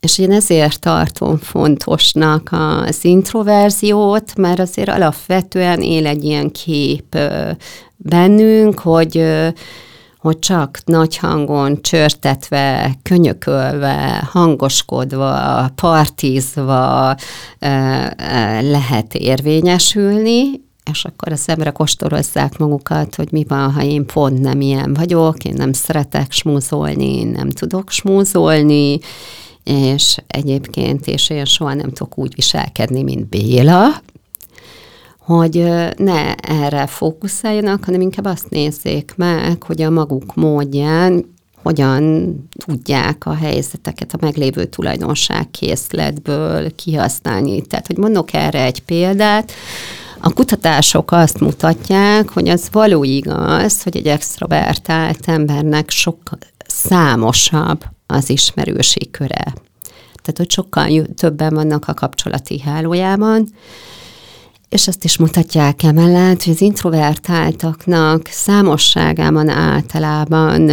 És én ezért tartom fontosnak az introverziót, mert azért alapvetően él egy ilyen kép bennünk, hogy hogy csak nagy hangon, csörtetve, könyökölve, hangoskodva, partizva lehet érvényesülni, és akkor az emberek ostorozzák magukat, hogy mi van, ha én pont nem ilyen vagyok, én nem szeretek smúzolni, nem tudok smúzolni, és egyébként, és én soha nem tudok úgy viselkedni, mint Béla, hogy ne erre fókuszáljanak, hanem inkább azt nézzék meg, hogy a maguk módján hogyan tudják a helyzeteket a meglévő tulajdonságkészletből kihasználni. Tehát, hogy mondok erre egy példát, a kutatások azt mutatják, hogy az való igaz, hogy egy extrovertált embernek sok számosabb az ismerősi köre. Tehát, hogy sokkal többen vannak a kapcsolati hálójában, és azt is mutatják emellett, hogy az introvertáltaknak számosságában általában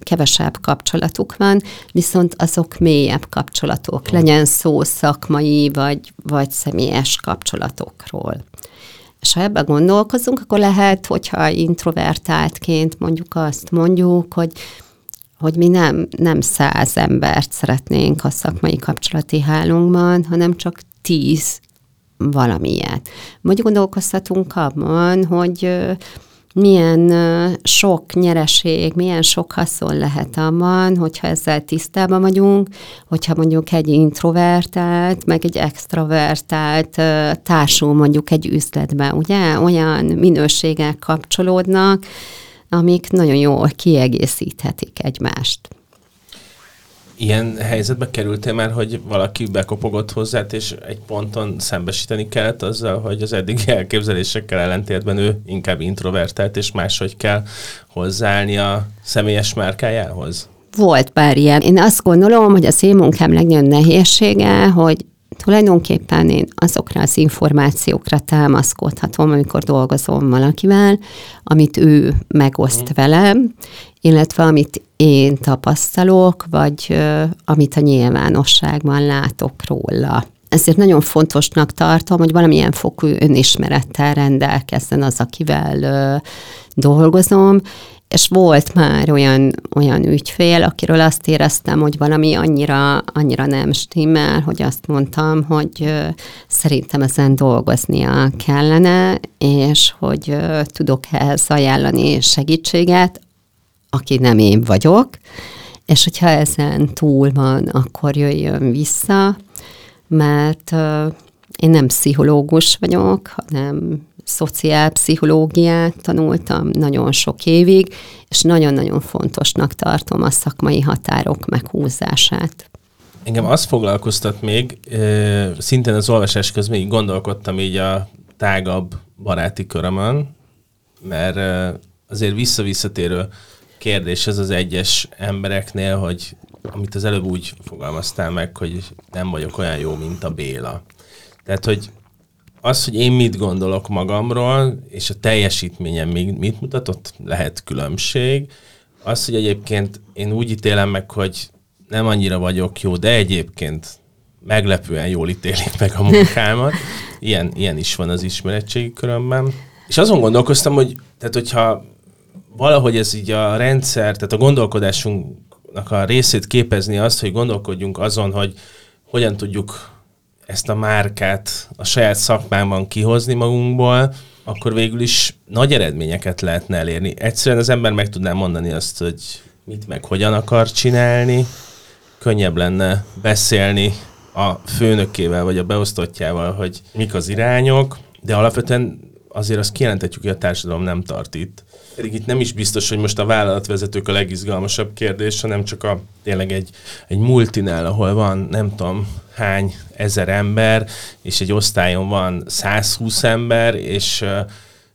kevesebb kapcsolatuk van, viszont azok mélyebb kapcsolatok, legyen szó szakmai vagy, vagy személyes kapcsolatokról. És ha ebbe gondolkozunk, akkor lehet, hogyha introvertáltként mondjuk azt mondjuk, hogy hogy mi nem, nem száz embert szeretnénk a szakmai kapcsolati hálónkban, hanem csak tíz valamilyet. Vagy gondolkozhatunk abban, hogy milyen sok nyereség, milyen sok haszon lehet abban, hogyha ezzel tisztában vagyunk, hogyha mondjuk egy introvertált, meg egy extrovertált társul mondjuk egy üzletben, ugye? Olyan minőségek kapcsolódnak, amik nagyon jól kiegészíthetik egymást. Ilyen helyzetbe kerültél már, hogy valaki bekopogott hozzá, és egy ponton szembesíteni kellett azzal, hogy az eddigi elképzelésekkel ellentétben ő inkább introvertált, és máshogy kell hozzáállni a személyes márkájához? Volt pár ilyen. Én azt gondolom, hogy az én munkám legnagyobb nehézsége, hogy tulajdonképpen én azokra az információkra támaszkodhatom, amikor dolgozom valakivel, amit ő megoszt mm. velem, illetve amit én tapasztalok, vagy amit a nyilvánosságban látok róla. Ezért nagyon fontosnak tartom, hogy valamilyen fokú önismerettel rendelkezzen az, akivel uh, dolgozom, és volt már olyan, olyan ügyfél, akiről azt éreztem, hogy valami annyira, annyira nem stimmel, hogy azt mondtam, hogy szerintem ezen dolgoznia kellene, és hogy tudok ehhez ajánlani segítséget, aki nem én vagyok, és hogyha ezen túl van, akkor jöjjön vissza, mert én nem pszichológus vagyok, hanem szociálpszichológiát tanultam nagyon sok évig, és nagyon-nagyon fontosnak tartom a szakmai határok meghúzását. Engem azt foglalkoztat még, szintén az olvasás közben így gondolkodtam így a tágabb baráti körömön, mert azért visszavisszatérő kérdés ez az egyes embereknél, hogy amit az előbb úgy fogalmaztál meg, hogy nem vagyok olyan jó, mint a Béla. Tehát, hogy az, hogy én mit gondolok magamról, és a teljesítményem mit mutatott, lehet különbség. Az, hogy egyébként én úgy ítélem meg, hogy nem annyira vagyok jó, de egyébként meglepően jól ítélik meg a munkámat. [laughs] Ilyen, ilyen is van az ismeretségi körömben. És azon gondolkoztam, hogy tehát hogyha valahogy ez így a rendszer, tehát a gondolkodásunknak a részét képezni azt, hogy gondolkodjunk azon, hogy hogyan tudjuk ezt a márkát a saját szakmánkban kihozni magunkból, akkor végül is nagy eredményeket lehetne elérni. Egyszerűen az ember meg tudná mondani azt, hogy mit meg hogyan akar csinálni, könnyebb lenne beszélni a főnökével vagy a beosztottjával, hogy mik az irányok, de alapvetően azért azt kijelentetjük, hogy a társadalom nem tart itt. Pedig itt nem is biztos, hogy most a vállalatvezetők a legizgalmasabb kérdés, hanem csak a, tényleg egy, egy multinál, ahol van nem tudom hány ezer ember, és egy osztályon van 120 ember, és,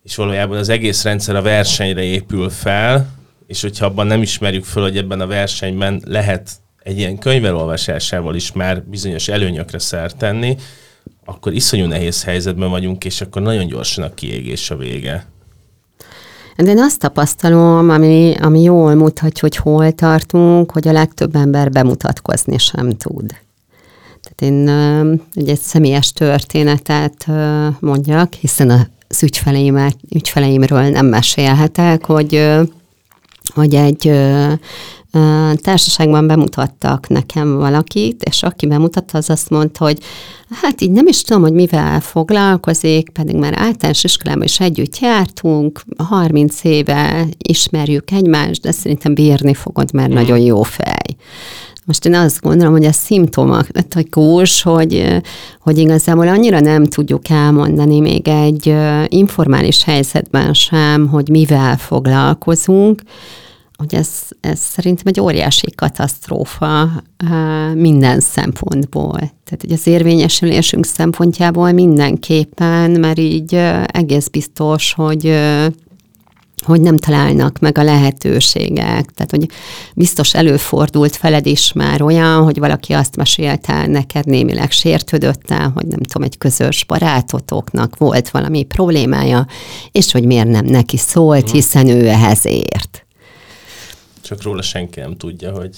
és valójában az egész rendszer a versenyre épül fel, és hogyha abban nem ismerjük föl, hogy ebben a versenyben lehet egy ilyen könyvelolvasásával is már bizonyos előnyökre szert tenni, akkor iszonyú nehéz helyzetben vagyunk, és akkor nagyon gyorsan a kiégés a vége. De én azt tapasztalom, ami, ami jól mutatja, hogy hol tartunk, hogy a legtöbb ember bemutatkozni sem tud. Tehát én ugye egy személyes történetet mondjak, hiszen az ügyfeleimet, ügyfeleimről nem mesélhetek, hogy, hogy egy társaságban bemutattak nekem valakit, és aki bemutatta, az azt mondta, hogy hát így nem is tudom, hogy mivel foglalkozik, pedig már általános iskolában is együtt jártunk, 30 éve ismerjük egymást, de szerintem bírni fogod, mert mm. nagyon jó fej. Most én azt gondolom, hogy ez szimptomatikus, hogy, hogy igazából annyira nem tudjuk elmondani még egy informális helyzetben sem, hogy mivel foglalkozunk, hogy ez, ez szerintem egy óriási katasztrófa minden szempontból. Tehát, hogy az érvényesülésünk szempontjából mindenképpen, mert így egész biztos, hogy hogy nem találnak meg a lehetőségek. Tehát, hogy biztos előfordult feled is már olyan, hogy valaki azt mesélte neked némileg sértődött el, hogy nem tudom, egy közös barátotoknak volt valami problémája, és hogy miért nem neki szólt, hiszen ő ehhez ért. Csak róla senki nem tudja, hogy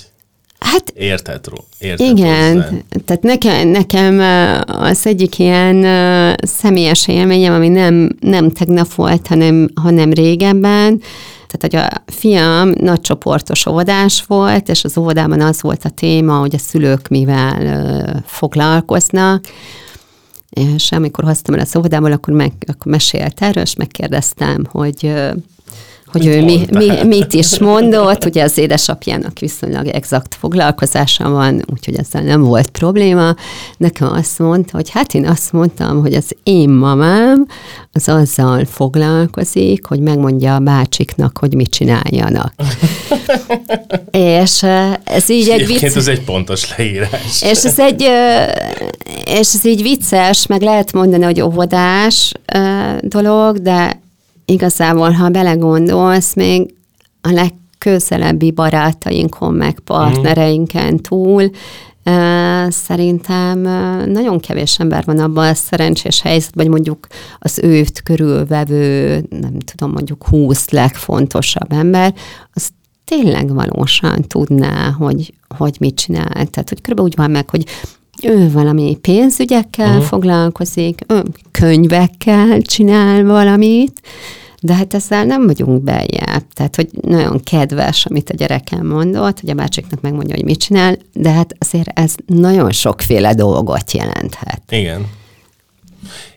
Hát érted, érted igen, hozzá. tehát nekem, nekem az egyik ilyen személyes élményem, ami nem, nem tegnap volt, hanem, hanem régebben, tehát, hogy a fiam nagy csoportos óvodás volt, és az óvodában az volt a téma, hogy a szülők mivel foglalkoznak, és amikor hoztam el az óvodából, akkor, meg, akkor mesélt erről, és megkérdeztem, hogy hogy ő mi, mi, mit is mondott, ugye az édesapjának viszonylag exakt foglalkozása van, úgyhogy ezzel nem volt probléma. Nekem azt mondta, hogy hát én azt mondtam, hogy az én mamám az azzal foglalkozik, hogy megmondja a bácsiknak, hogy mit csináljanak. [laughs] és ez így egy vicc... ez egy pontos leírás. És ez egy, és ez így vicces, meg lehet mondani, hogy óvodás dolog, de igazából, ha belegondolsz, még a legközelebbi barátainkon, meg partnereinken túl, Szerintem nagyon kevés ember van abban a szerencsés helyzetben, hogy mondjuk az őt körülvevő, nem tudom, mondjuk húsz legfontosabb ember, az tényleg valósan tudná, hogy, hogy mit csinál. Tehát, hogy körülbelül úgy van meg, hogy ő valami pénzügyekkel uh-huh. foglalkozik, ő könyvekkel csinál valamit, de hát ezzel nem vagyunk beljebb. Tehát, hogy nagyon kedves, amit a gyerekem mondott, hogy a bácsiknak megmondja, hogy mit csinál, de hát azért ez nagyon sokféle dolgot jelenthet. Igen.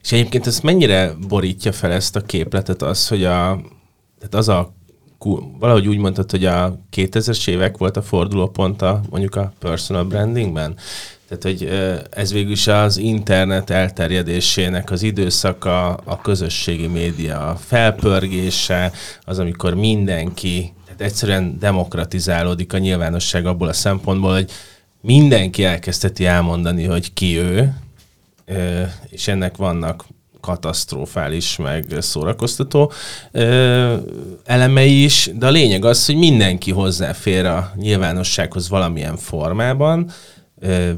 És egyébként ez mennyire borítja fel ezt a képletet az, hogy a, tehát az a valahogy úgy mondtad, hogy a 2000-es évek volt a fordulópont a, mondjuk a personal brandingben. Tehát, hogy ez végül is az internet elterjedésének az időszaka, a közösségi média felpörgése, az, amikor mindenki, tehát egyszerűen demokratizálódik a nyilvánosság abból a szempontból, hogy mindenki elkezdheti elmondani, hogy ki ő, és ennek vannak katasztrofális, meg szórakoztató ö, elemei is, de a lényeg az, hogy mindenki hozzáfér a nyilvánossághoz valamilyen formában,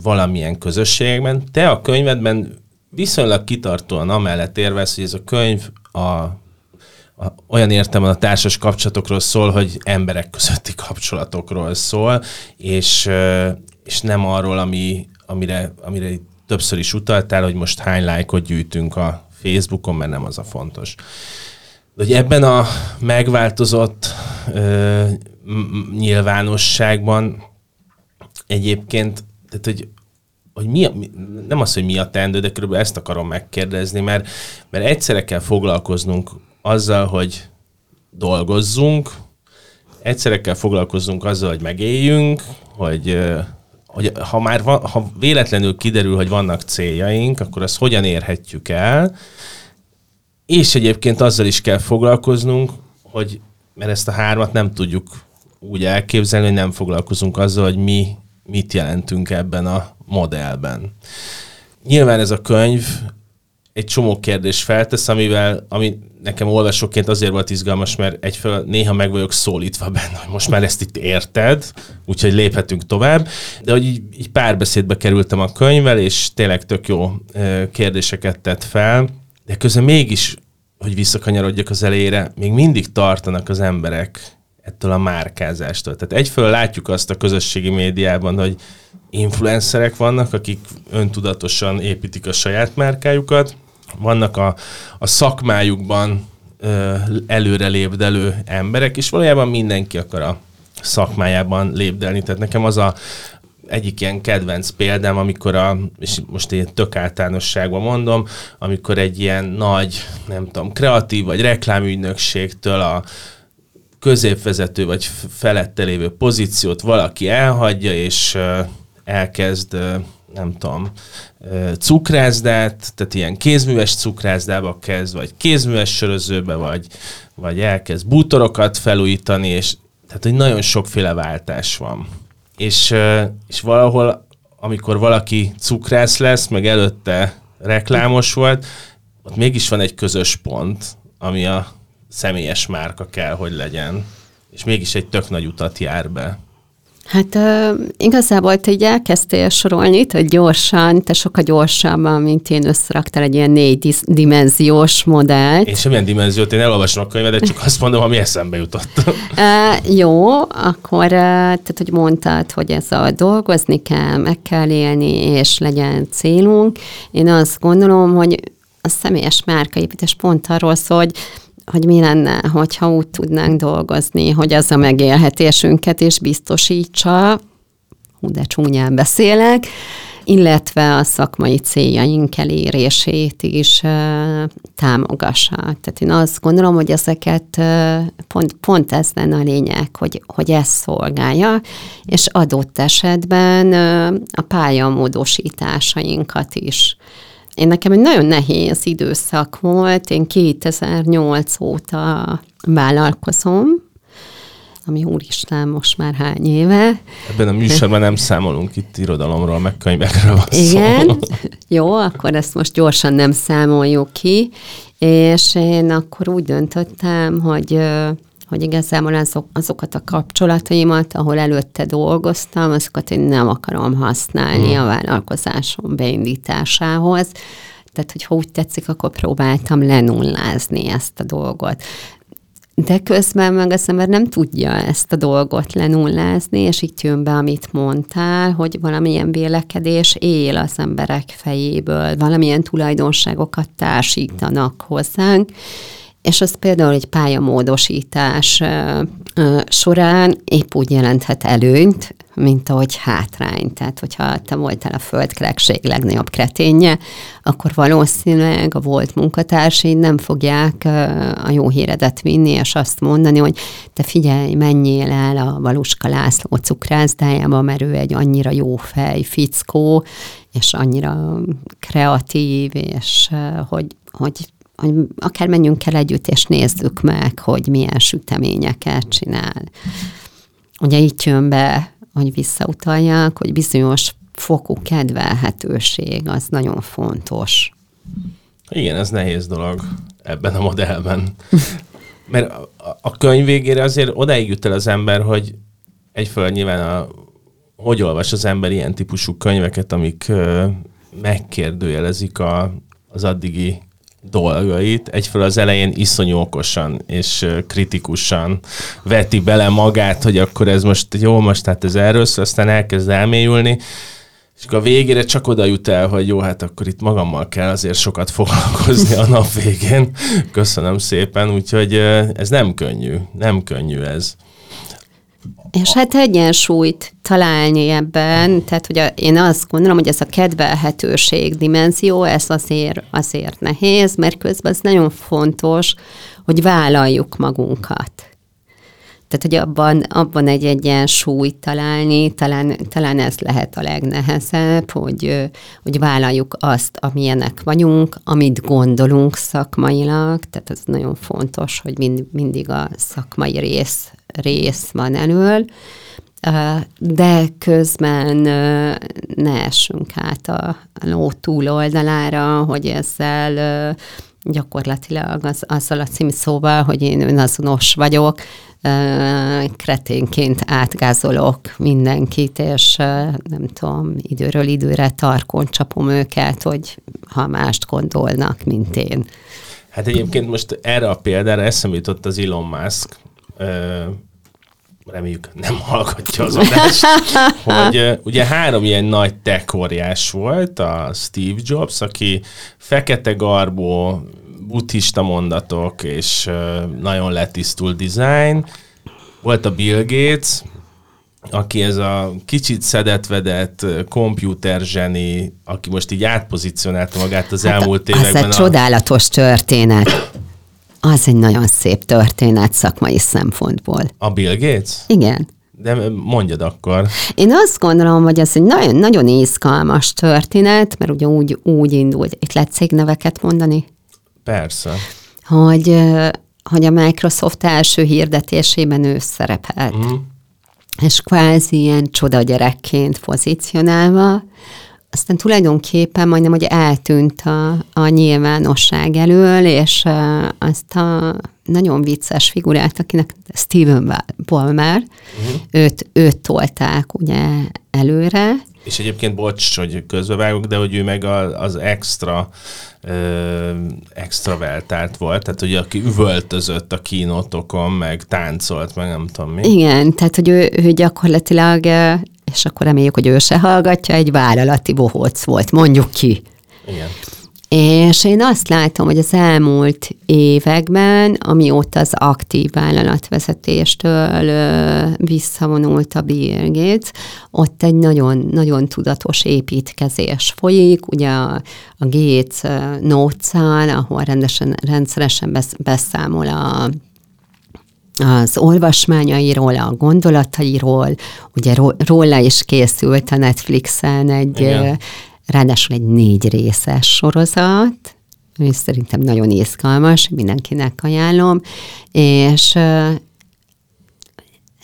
valamilyen közösségben. Te a könyvedben viszonylag kitartóan amellett érvesz, hogy ez a könyv a, a, olyan értem a társas kapcsolatokról szól, hogy emberek közötti kapcsolatokról szól, és, és nem arról, ami, amire, amire többször is utaltál, hogy most hány lájkot gyűjtünk a Facebookon, mert nem az a fontos. De hogy ebben a megváltozott ö, nyilvánosságban egyébként, tehát hogy, hogy mi, a, nem az, hogy mi a teendő, de körülbelül ezt akarom megkérdezni, mert, mert egyszerre kell foglalkoznunk azzal, hogy dolgozzunk, egyszerre kell foglalkoznunk azzal, hogy megéljünk, hogy hogy ha már van, ha véletlenül kiderül, hogy vannak céljaink, akkor ezt hogyan érhetjük el, és egyébként azzal is kell foglalkoznunk, hogy mert ezt a hármat nem tudjuk úgy elképzelni, hogy nem foglalkozunk azzal, hogy mi mit jelentünk ebben a modellben. Nyilván ez a könyv egy csomó kérdés feltesz, amivel, ami nekem olvasóként azért volt izgalmas, mert egyfelől néha meg vagyok szólítva benne, hogy most már ezt itt érted, úgyhogy léphetünk tovább, de hogy így, így párbeszédbe kerültem a könyvvel, és tényleg tök jó kérdéseket tett fel, de közben mégis, hogy visszakanyarodjak az elejére, még mindig tartanak az emberek ettől a márkázástól. Tehát egyfelől látjuk azt a közösségi médiában, hogy influencerek vannak, akik öntudatosan építik a saját márkájukat, vannak a, a szakmájukban ö, előre lépdelő emberek, és valójában mindenki akar a szakmájában lépdelni. Tehát nekem az a egyik ilyen kedvenc példám, amikor a, és most én tök általánosságban mondom, amikor egy ilyen nagy, nem tudom, kreatív vagy reklámügynökségtől a középvezető vagy felette lévő pozíciót valaki elhagyja, és elkezd nem tudom, cukrászdát, tehát ilyen kézműves cukrászdába kezd, vagy kézműves sörözőbe, vagy, vagy elkezd bútorokat felújítani, és tehát, hogy nagyon sokféle váltás van. És, és valahol, amikor valaki cukrász lesz, meg előtte reklámos volt, ott mégis van egy közös pont, ami a személyes márka kell, hogy legyen. És mégis egy tök nagy utat jár be. Hát uh, igazából te így elkezdtél sorolni, hogy gyorsan, te sokkal gyorsabban, mint én összeraktál egy ilyen négy dimenziós modellt. Én semmilyen dimenziót, én elolvasom a könyvedet, csak azt mondom, ami eszembe jutott. [laughs] Uh, jó, akkor uh, tehát, hogy mondtad, hogy ez a dolgozni kell, meg kell élni, és legyen célunk. Én azt gondolom, hogy a személyes márkaépítés pont arról szól, hogy hogy mi lenne, hogyha úgy tudnánk dolgozni, hogy az a megélhetésünket is biztosítsa, hú, de csúnyán beszélek, illetve a szakmai céljaink elérését is támogassa. Tehát én azt gondolom, hogy ezeket pont, pont ez lenne a lényeg, hogy, hogy ez szolgálja, és adott esetben a pályamódosításainkat is én nekem egy nagyon nehéz időszak volt, én 2008 óta vállalkozom, ami úristen, most már hány éve. Ebben a műsorban nem számolunk itt irodalomról, meg könyvekről van Igen, szó. [laughs] jó, akkor ezt most gyorsan nem számoljuk ki, és én akkor úgy döntöttem, hogy hogy igazából azok, azokat a kapcsolataimat, ahol előtte dolgoztam, azokat én nem akarom használni hmm. a vállalkozásom beindításához. Tehát, hogyha úgy tetszik, akkor próbáltam lenullázni ezt a dolgot. De közben meg az ember nem tudja ezt a dolgot lenullázni, és itt jön be, amit mondtál, hogy valamilyen vélekedés él az emberek fejéből, valamilyen tulajdonságokat társítanak hozzánk, és az például egy pályamódosítás során épp úgy jelenthet előnyt, mint ahogy hátrány. Tehát, hogyha te voltál a földkerekség legnagyobb kreténje, akkor valószínűleg a volt munkatársaid nem fogják a jó híredet vinni, és azt mondani, hogy te figyelj, menjél el a Valuska László cukrászdájába, mert ő egy annyira jó fej, fickó, és annyira kreatív, és hogy, hogy hogy akár menjünk el együtt, és nézzük meg, hogy milyen süteményeket csinál. Ugye itt jön be, hogy visszautaljak, hogy bizonyos fokú kedvelhetőség, az nagyon fontos. Igen, ez nehéz dolog ebben a modellben. [laughs] Mert a könyv végére azért odáig jut el az ember, hogy egyfelől nyilván a, hogy olvas az ember ilyen típusú könyveket, amik megkérdőjelezik a, az addigi dolgait. Egyfelől az elején iszonyú okosan és kritikusan veti bele magát, hogy akkor ez most jó, most hát ez erről szól, aztán elkezd elmélyülni, és akkor a végére csak oda jut el, hogy jó, hát akkor itt magammal kell azért sokat foglalkozni a nap végén. Köszönöm szépen, úgyhogy ez nem könnyű, nem könnyű ez. És hát egyensúlyt találni ebben, tehát hogy én azt gondolom, hogy ez a kedvelhetőség dimenzió, ez azért, azért nehéz, mert közben az nagyon fontos, hogy vállaljuk magunkat. Tehát, hogy abban, abban egy egyensúlyt találni, talán, talán ez lehet a legnehezebb, hogy, hogy vállaljuk azt, amilyenek vagyunk, amit gondolunk szakmailag, tehát ez nagyon fontos, hogy mind, mindig a szakmai rész, rész van elől, de közben ne essünk át a ló túloldalára, hogy ezzel gyakorlatilag az, azzal a címszóval, hogy én önazonos vagyok, kreténként átgázolok mindenkit, és nem tudom, időről időre tarkon csapom őket, hogy ha mást gondolnak, mint én. Hát egyébként most erre a példára eszembe jutott az Elon Musk, reméljük nem hallgatja az adást, [laughs] hogy ugye három ilyen nagy tech volt, a Steve Jobs, aki fekete garbó, buddhista mondatok és nagyon letisztult design, volt a Bill Gates, aki ez a kicsit szedetvedett zseni, aki most így átpozícionálta magát az hát elmúlt években. Az egy a... csodálatos történet. Az egy nagyon szép történet szakmai szempontból. A Bill Gates? Igen. De mondjad akkor. Én azt gondolom, hogy ez egy nagyon, nagyon izgalmas történet, mert ugye úgy, úgy indult. Itt lehet cégneveket mondani? Persze. Hogy, hogy a Microsoft első hirdetésében ő szerepelt. Mm. És kvázi ilyen csoda gyerekként pozícionálva, aztán tulajdonképpen majdnem, hogy eltűnt a, a nyilvánosság elől, és azt a nagyon vicces figurát, akinek Steven Ballmer, uh-huh. őt, őt tolták ugye előre. És egyébként, bocs, hogy közbevágok, de hogy ő meg a, az extra ö, extraveltált volt, tehát hogy aki üvöltözött a kínotokon, meg táncolt, meg nem tudom mi. Igen, tehát hogy ő, ő gyakorlatilag és akkor reméljük, hogy ő se hallgatja, egy vállalati bohóc volt, mondjuk ki. Igen. És én azt látom, hogy az elmúlt években, amióta az aktív vállalatvezetéstől visszavonult a Bill Gates, ott egy nagyon, nagyon tudatos építkezés folyik, ugye a, a Gates notes ahol rendesen, rendszeresen beszámol a az olvasmányairól, a gondolatairól, ugye róla is készült a Netflixen egy, Igen. ráadásul egy négy részes sorozat, és szerintem nagyon izgalmas, mindenkinek ajánlom, és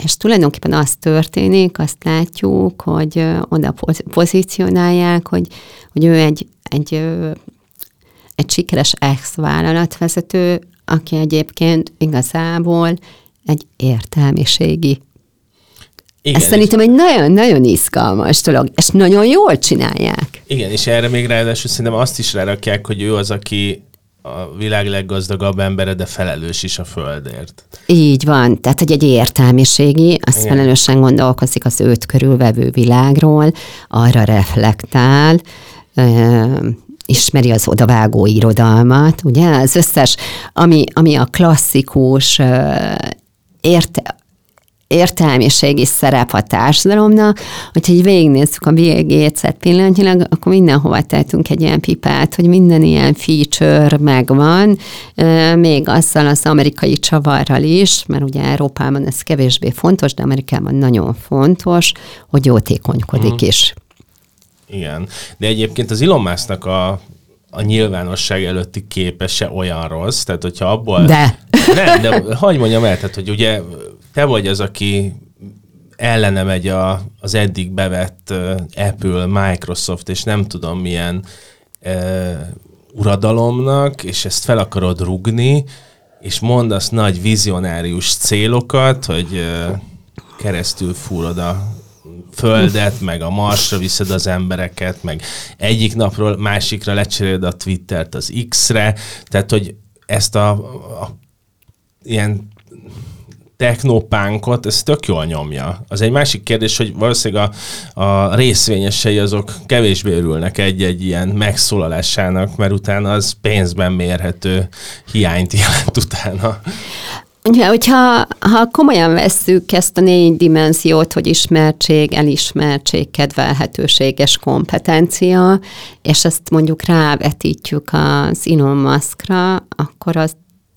és tulajdonképpen az történik, azt látjuk, hogy oda pozícionálják, hogy, hogy ő egy, egy, egy sikeres ex-vállalatvezető, aki egyébként igazából egy értelmiségi. Igen, Ez szerintem egy nagyon-nagyon izgalmas dolog, és nagyon jól csinálják. Igen, és erre még ráadásul szerintem azt is rárakják, hogy ő az, aki a világ leggazdagabb embere, de felelős is a Földért. Így van, tehát hogy egy értelmiségi, az Igen. felelősen gondolkozik az őt körülvevő világról, arra reflektál, ismeri az odavágó irodalmat, ugye? Az összes, ami, ami a klasszikus érte, értelmiségi szerep a társadalomnak, hogyha így végignézzük a Gates-et pillanatnyilag, akkor mindenhova tehetünk egy ilyen pipát, hogy minden ilyen feature megvan, még azzal az amerikai csavarral is, mert ugye Európában ez kevésbé fontos, de Amerikában nagyon fontos, hogy jótékonykodik mm. is. Igen, de egyébként az Elon Musk-nak a a nyilvánosság előtti képe se olyan rossz, tehát hogyha abból... De! Nem, de hagyd mondjam el, tehát hogy ugye te vagy az, aki ellene megy a, az eddig bevett Apple, Microsoft, és nem tudom milyen uh, uradalomnak, és ezt fel akarod rugni, és mondasz nagy vizionárius célokat, hogy uh, keresztül fúrod a földet, meg a Marsra viszed az embereket, meg egyik napról másikra lecseréled a Twittert az X-re, tehát hogy ezt a, a ilyen technopánkot, ez tök jól nyomja. Az egy másik kérdés, hogy valószínűleg a, a részvényesei azok kevésbé örülnek egy-egy ilyen megszólalásának, mert utána az pénzben mérhető hiányt jelent utána. Ugye, hogyha ha komolyan vesszük ezt a négy dimenziót, hogy ismertség, elismertség, kedvelhetőség és kompetencia, és ezt mondjuk rávetítjük az Elon Muskra, akkor az,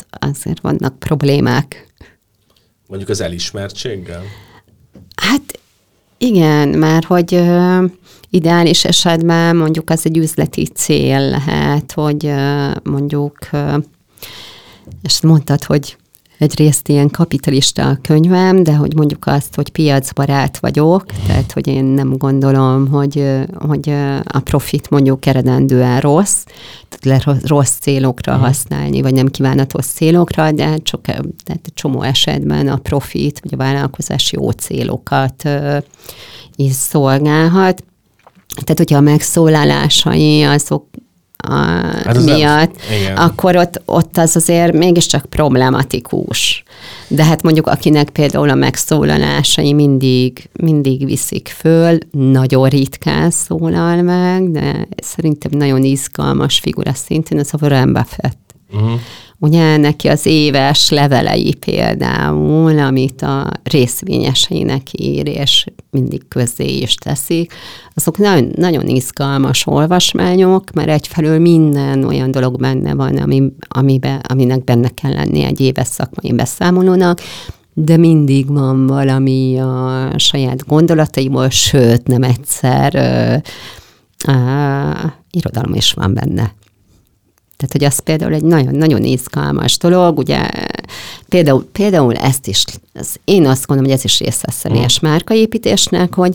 azért vannak problémák. Mondjuk az elismertséggel? Hát igen, mert hogy ö, ideális esetben mondjuk az egy üzleti cél lehet, hogy ö, mondjuk, ö, és mondtad, hogy egyrészt ilyen kapitalista a könyvem, de hogy mondjuk azt, hogy piacbarát vagyok, tehát hogy én nem gondolom, hogy, hogy a profit mondjuk eredendően rossz, tehát le rossz célokra mm. használni, vagy nem kívánatos célokra, de csak tehát csomó esetben a profit, vagy a vállalkozás jó célokat is szolgálhat. Tehát, hogyha a megszólalásai azok a, hát miatt, nem, akkor ott, ott az azért mégiscsak problematikus. De hát mondjuk akinek például a megszólalásai mindig, mindig viszik föl, nagyon ritkán szólal meg, de szerintem nagyon izgalmas figura szintén, ez a Warren Buffett. Uh-huh. Ugye neki az éves levelei például, amit a részvényeseinek ír, és mindig közé is teszik, azok nagyon, nagyon izgalmas olvasmányok, mert egyfelől minden olyan dolog benne van, ami, amibe, aminek benne kell lenni egy éves szakmai beszámolónak, de mindig van valami a saját gondolataiból, sőt, nem egyszer ö, ö, irodalom is van benne. Tehát, hogy az például egy nagyon-nagyon izgalmas dolog, ugye például, például ezt is, az, én azt gondolom, hogy ez is része a személyes mm. márkaépítésnek, hogy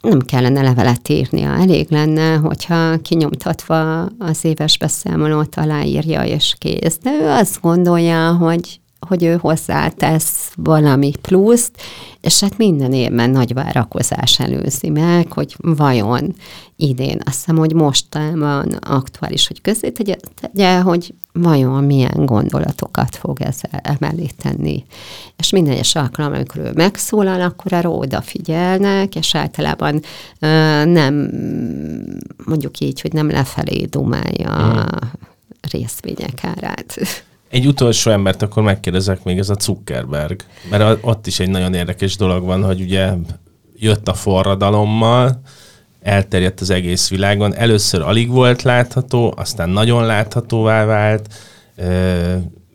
nem kellene levelet írnia, elég lenne, hogyha kinyomtatva az éves beszámolót aláírja és kész. De ő azt gondolja, hogy hogy ő hozzátesz valami pluszt, és hát minden évben nagy várakozás előzi meg, hogy vajon idén, azt hiszem, hogy mostában aktuális, hogy közé tegye, tegye, hogy vajon milyen gondolatokat fog ezzel emelé tenni. És minden egyes alkalommal, amikor ő megszólal, akkor erre odafigyelnek, és általában uh, nem, mondjuk így, hogy nem lefelé dumálja a részvények árát. Egy utolsó embert akkor megkérdezek még, ez a Zuckerberg. Mert ott is egy nagyon érdekes dolog van, hogy ugye jött a forradalommal, elterjedt az egész világon. Először alig volt látható, aztán nagyon láthatóvá vált.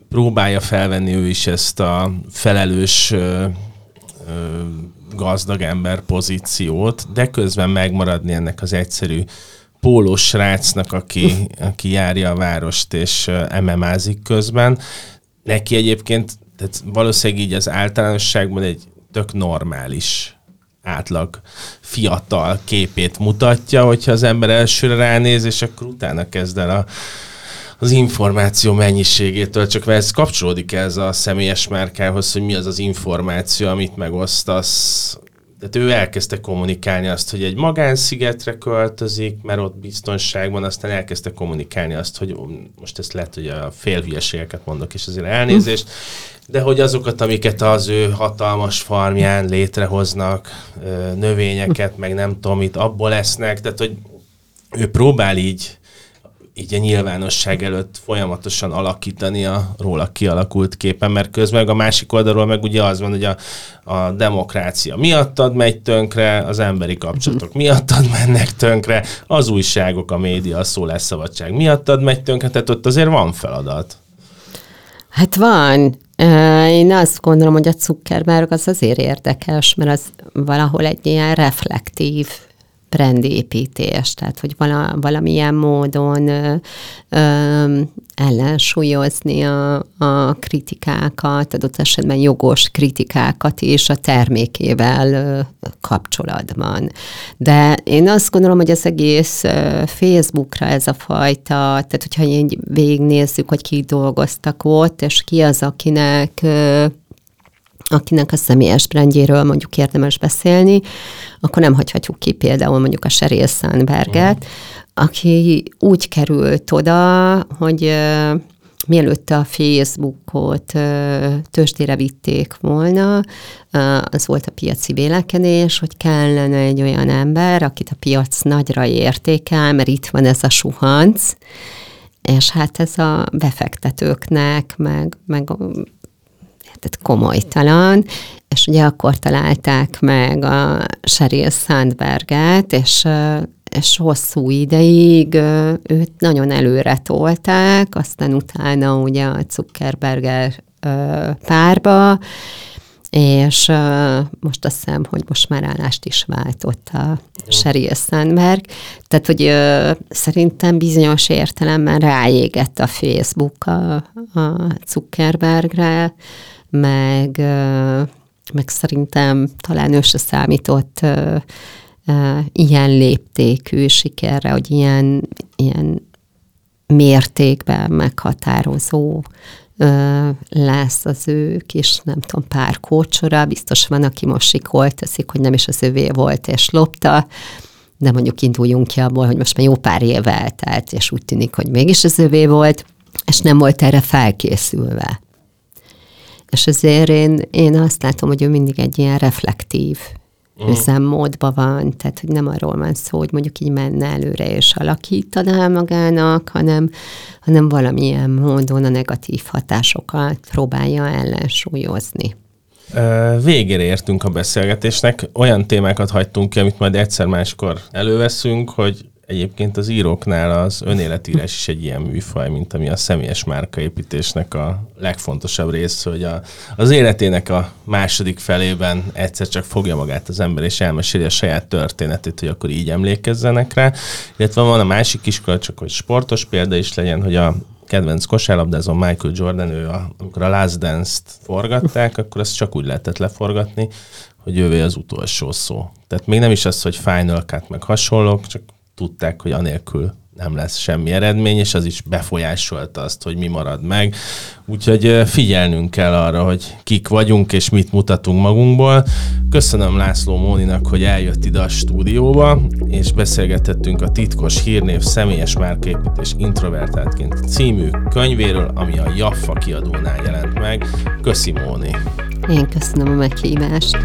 Próbálja felvenni ő is ezt a felelős gazdag ember pozíciót, de közben megmaradni ennek az egyszerű pólós srácnak, aki, aki járja a várost és ememázik közben. Neki egyébként tehát valószínűleg így az általánosságban egy tök normális átlag fiatal képét mutatja, hogyha az ember elsőre ránéz, és akkor utána kezd el a, az információ mennyiségétől, csak ez kapcsolódik ez a személyes márkához, hogy mi az az információ, amit megosztasz tehát ő elkezdte kommunikálni azt, hogy egy magánszigetre költözik, mert ott biztonság van, aztán elkezdte kommunikálni azt, hogy most ezt lehet, hogy a félhülyeségeket mondok, és azért elnézést, de hogy azokat, amiket az ő hatalmas farmján létrehoznak, növényeket, meg nem tudom, mit abból lesznek, tehát hogy ő próbál így így a nyilvánosság előtt folyamatosan alakítani a róla kialakult képen, mert közben a másik oldalról meg ugye az van, hogy a, a demokrácia miattad megy tönkre, az emberi kapcsolatok miattad mennek tönkre, az újságok, a média, a szólásszabadság miattad megy tönkre, tehát ott azért van feladat. Hát van. Én azt gondolom, hogy a Zuckerberg az azért érdekes, mert az valahol egy ilyen reflektív brandépítés, tehát hogy vala, valamilyen módon ö, ö, ellensúlyozni a, a kritikákat, adott esetben jogos kritikákat is a termékével ö, kapcsolatban. De én azt gondolom, hogy az egész ö, Facebookra ez a fajta, tehát hogyha így végignézzük, hogy ki dolgoztak ott, és ki az, akinek ö, akinek a személyes brandjéről mondjuk érdemes beszélni, akkor nem hagyhatjuk ki például mondjuk a Sheryl Sandberget, mm. aki úgy került oda, hogy mielőtt a Facebookot tőzsdére vitték volna, az volt a piaci vélekedés, hogy kellene egy olyan ember, akit a piac nagyra értékel, mert itt van ez a suhanc, és hát ez a befektetőknek, meg, meg tehát komolytalan, és ugye akkor találták meg a Sheryl Sandberget, és és hosszú ideig őt nagyon előre tolták, aztán utána ugye a Zuckerberg párba, és most azt hiszem, hogy most már állást is váltott a Sheryl Sandberg. Tehát, hogy szerintem bizonyos értelemben ráégett a Facebook a, a Zuckerbergre, meg, meg szerintem talán ő se számított ilyen léptékű sikerre, hogy ilyen, ilyen mértékben meghatározó lesz az ő kis, nem tudom, pár kócsora, biztos van, aki most sikolt teszik, hogy nem is az övé volt, és lopta, de mondjuk induljunk ki abból, hogy most már jó pár év eltelt, és úgy tűnik, hogy mégis az övé volt, és nem volt erre felkészülve. És azért én, én azt látom, hogy ő mindig egy ilyen reflektív uh-huh. üzemmódban van, tehát hogy nem arról van szó, hogy mondjuk így menne előre és alakítaná magának, hanem, hanem valamilyen módon a negatív hatásokat próbálja ellensúlyozni. Végére értünk a beszélgetésnek, olyan témákat hagytunk ki, amit majd egyszer máskor előveszünk, hogy Egyébként az íróknál az önéletírás is egy ilyen műfaj, mint ami a személyes márkaépítésnek a legfontosabb része, hogy a, az életének a második felében egyszer csak fogja magát az ember, és elmeséli a saját történetét, hogy akkor így emlékezzenek rá. Illetve van a másik iskola, csak hogy sportos példa is legyen, hogy a kedvenc kosárlabdázó Michael Jordan, ő a, amikor a Last Dance-t forgatták, akkor azt csak úgy lehetett leforgatni, hogy ővé az utolsó szó. Tehát még nem is az, hogy final cut meg hasonlók, csak tudták, hogy anélkül nem lesz semmi eredmény, és az is befolyásolta azt, hogy mi marad meg. Úgyhogy figyelnünk kell arra, hogy kik vagyunk, és mit mutatunk magunkból. Köszönöm László Móninak, hogy eljött ide a stúdióba, és beszélgetettünk a titkos hírnév személyes márképítés introvertáltként című könyvéről, ami a Jaffa kiadónál jelent meg. Köszi Móni! Én köszönöm a meghívást!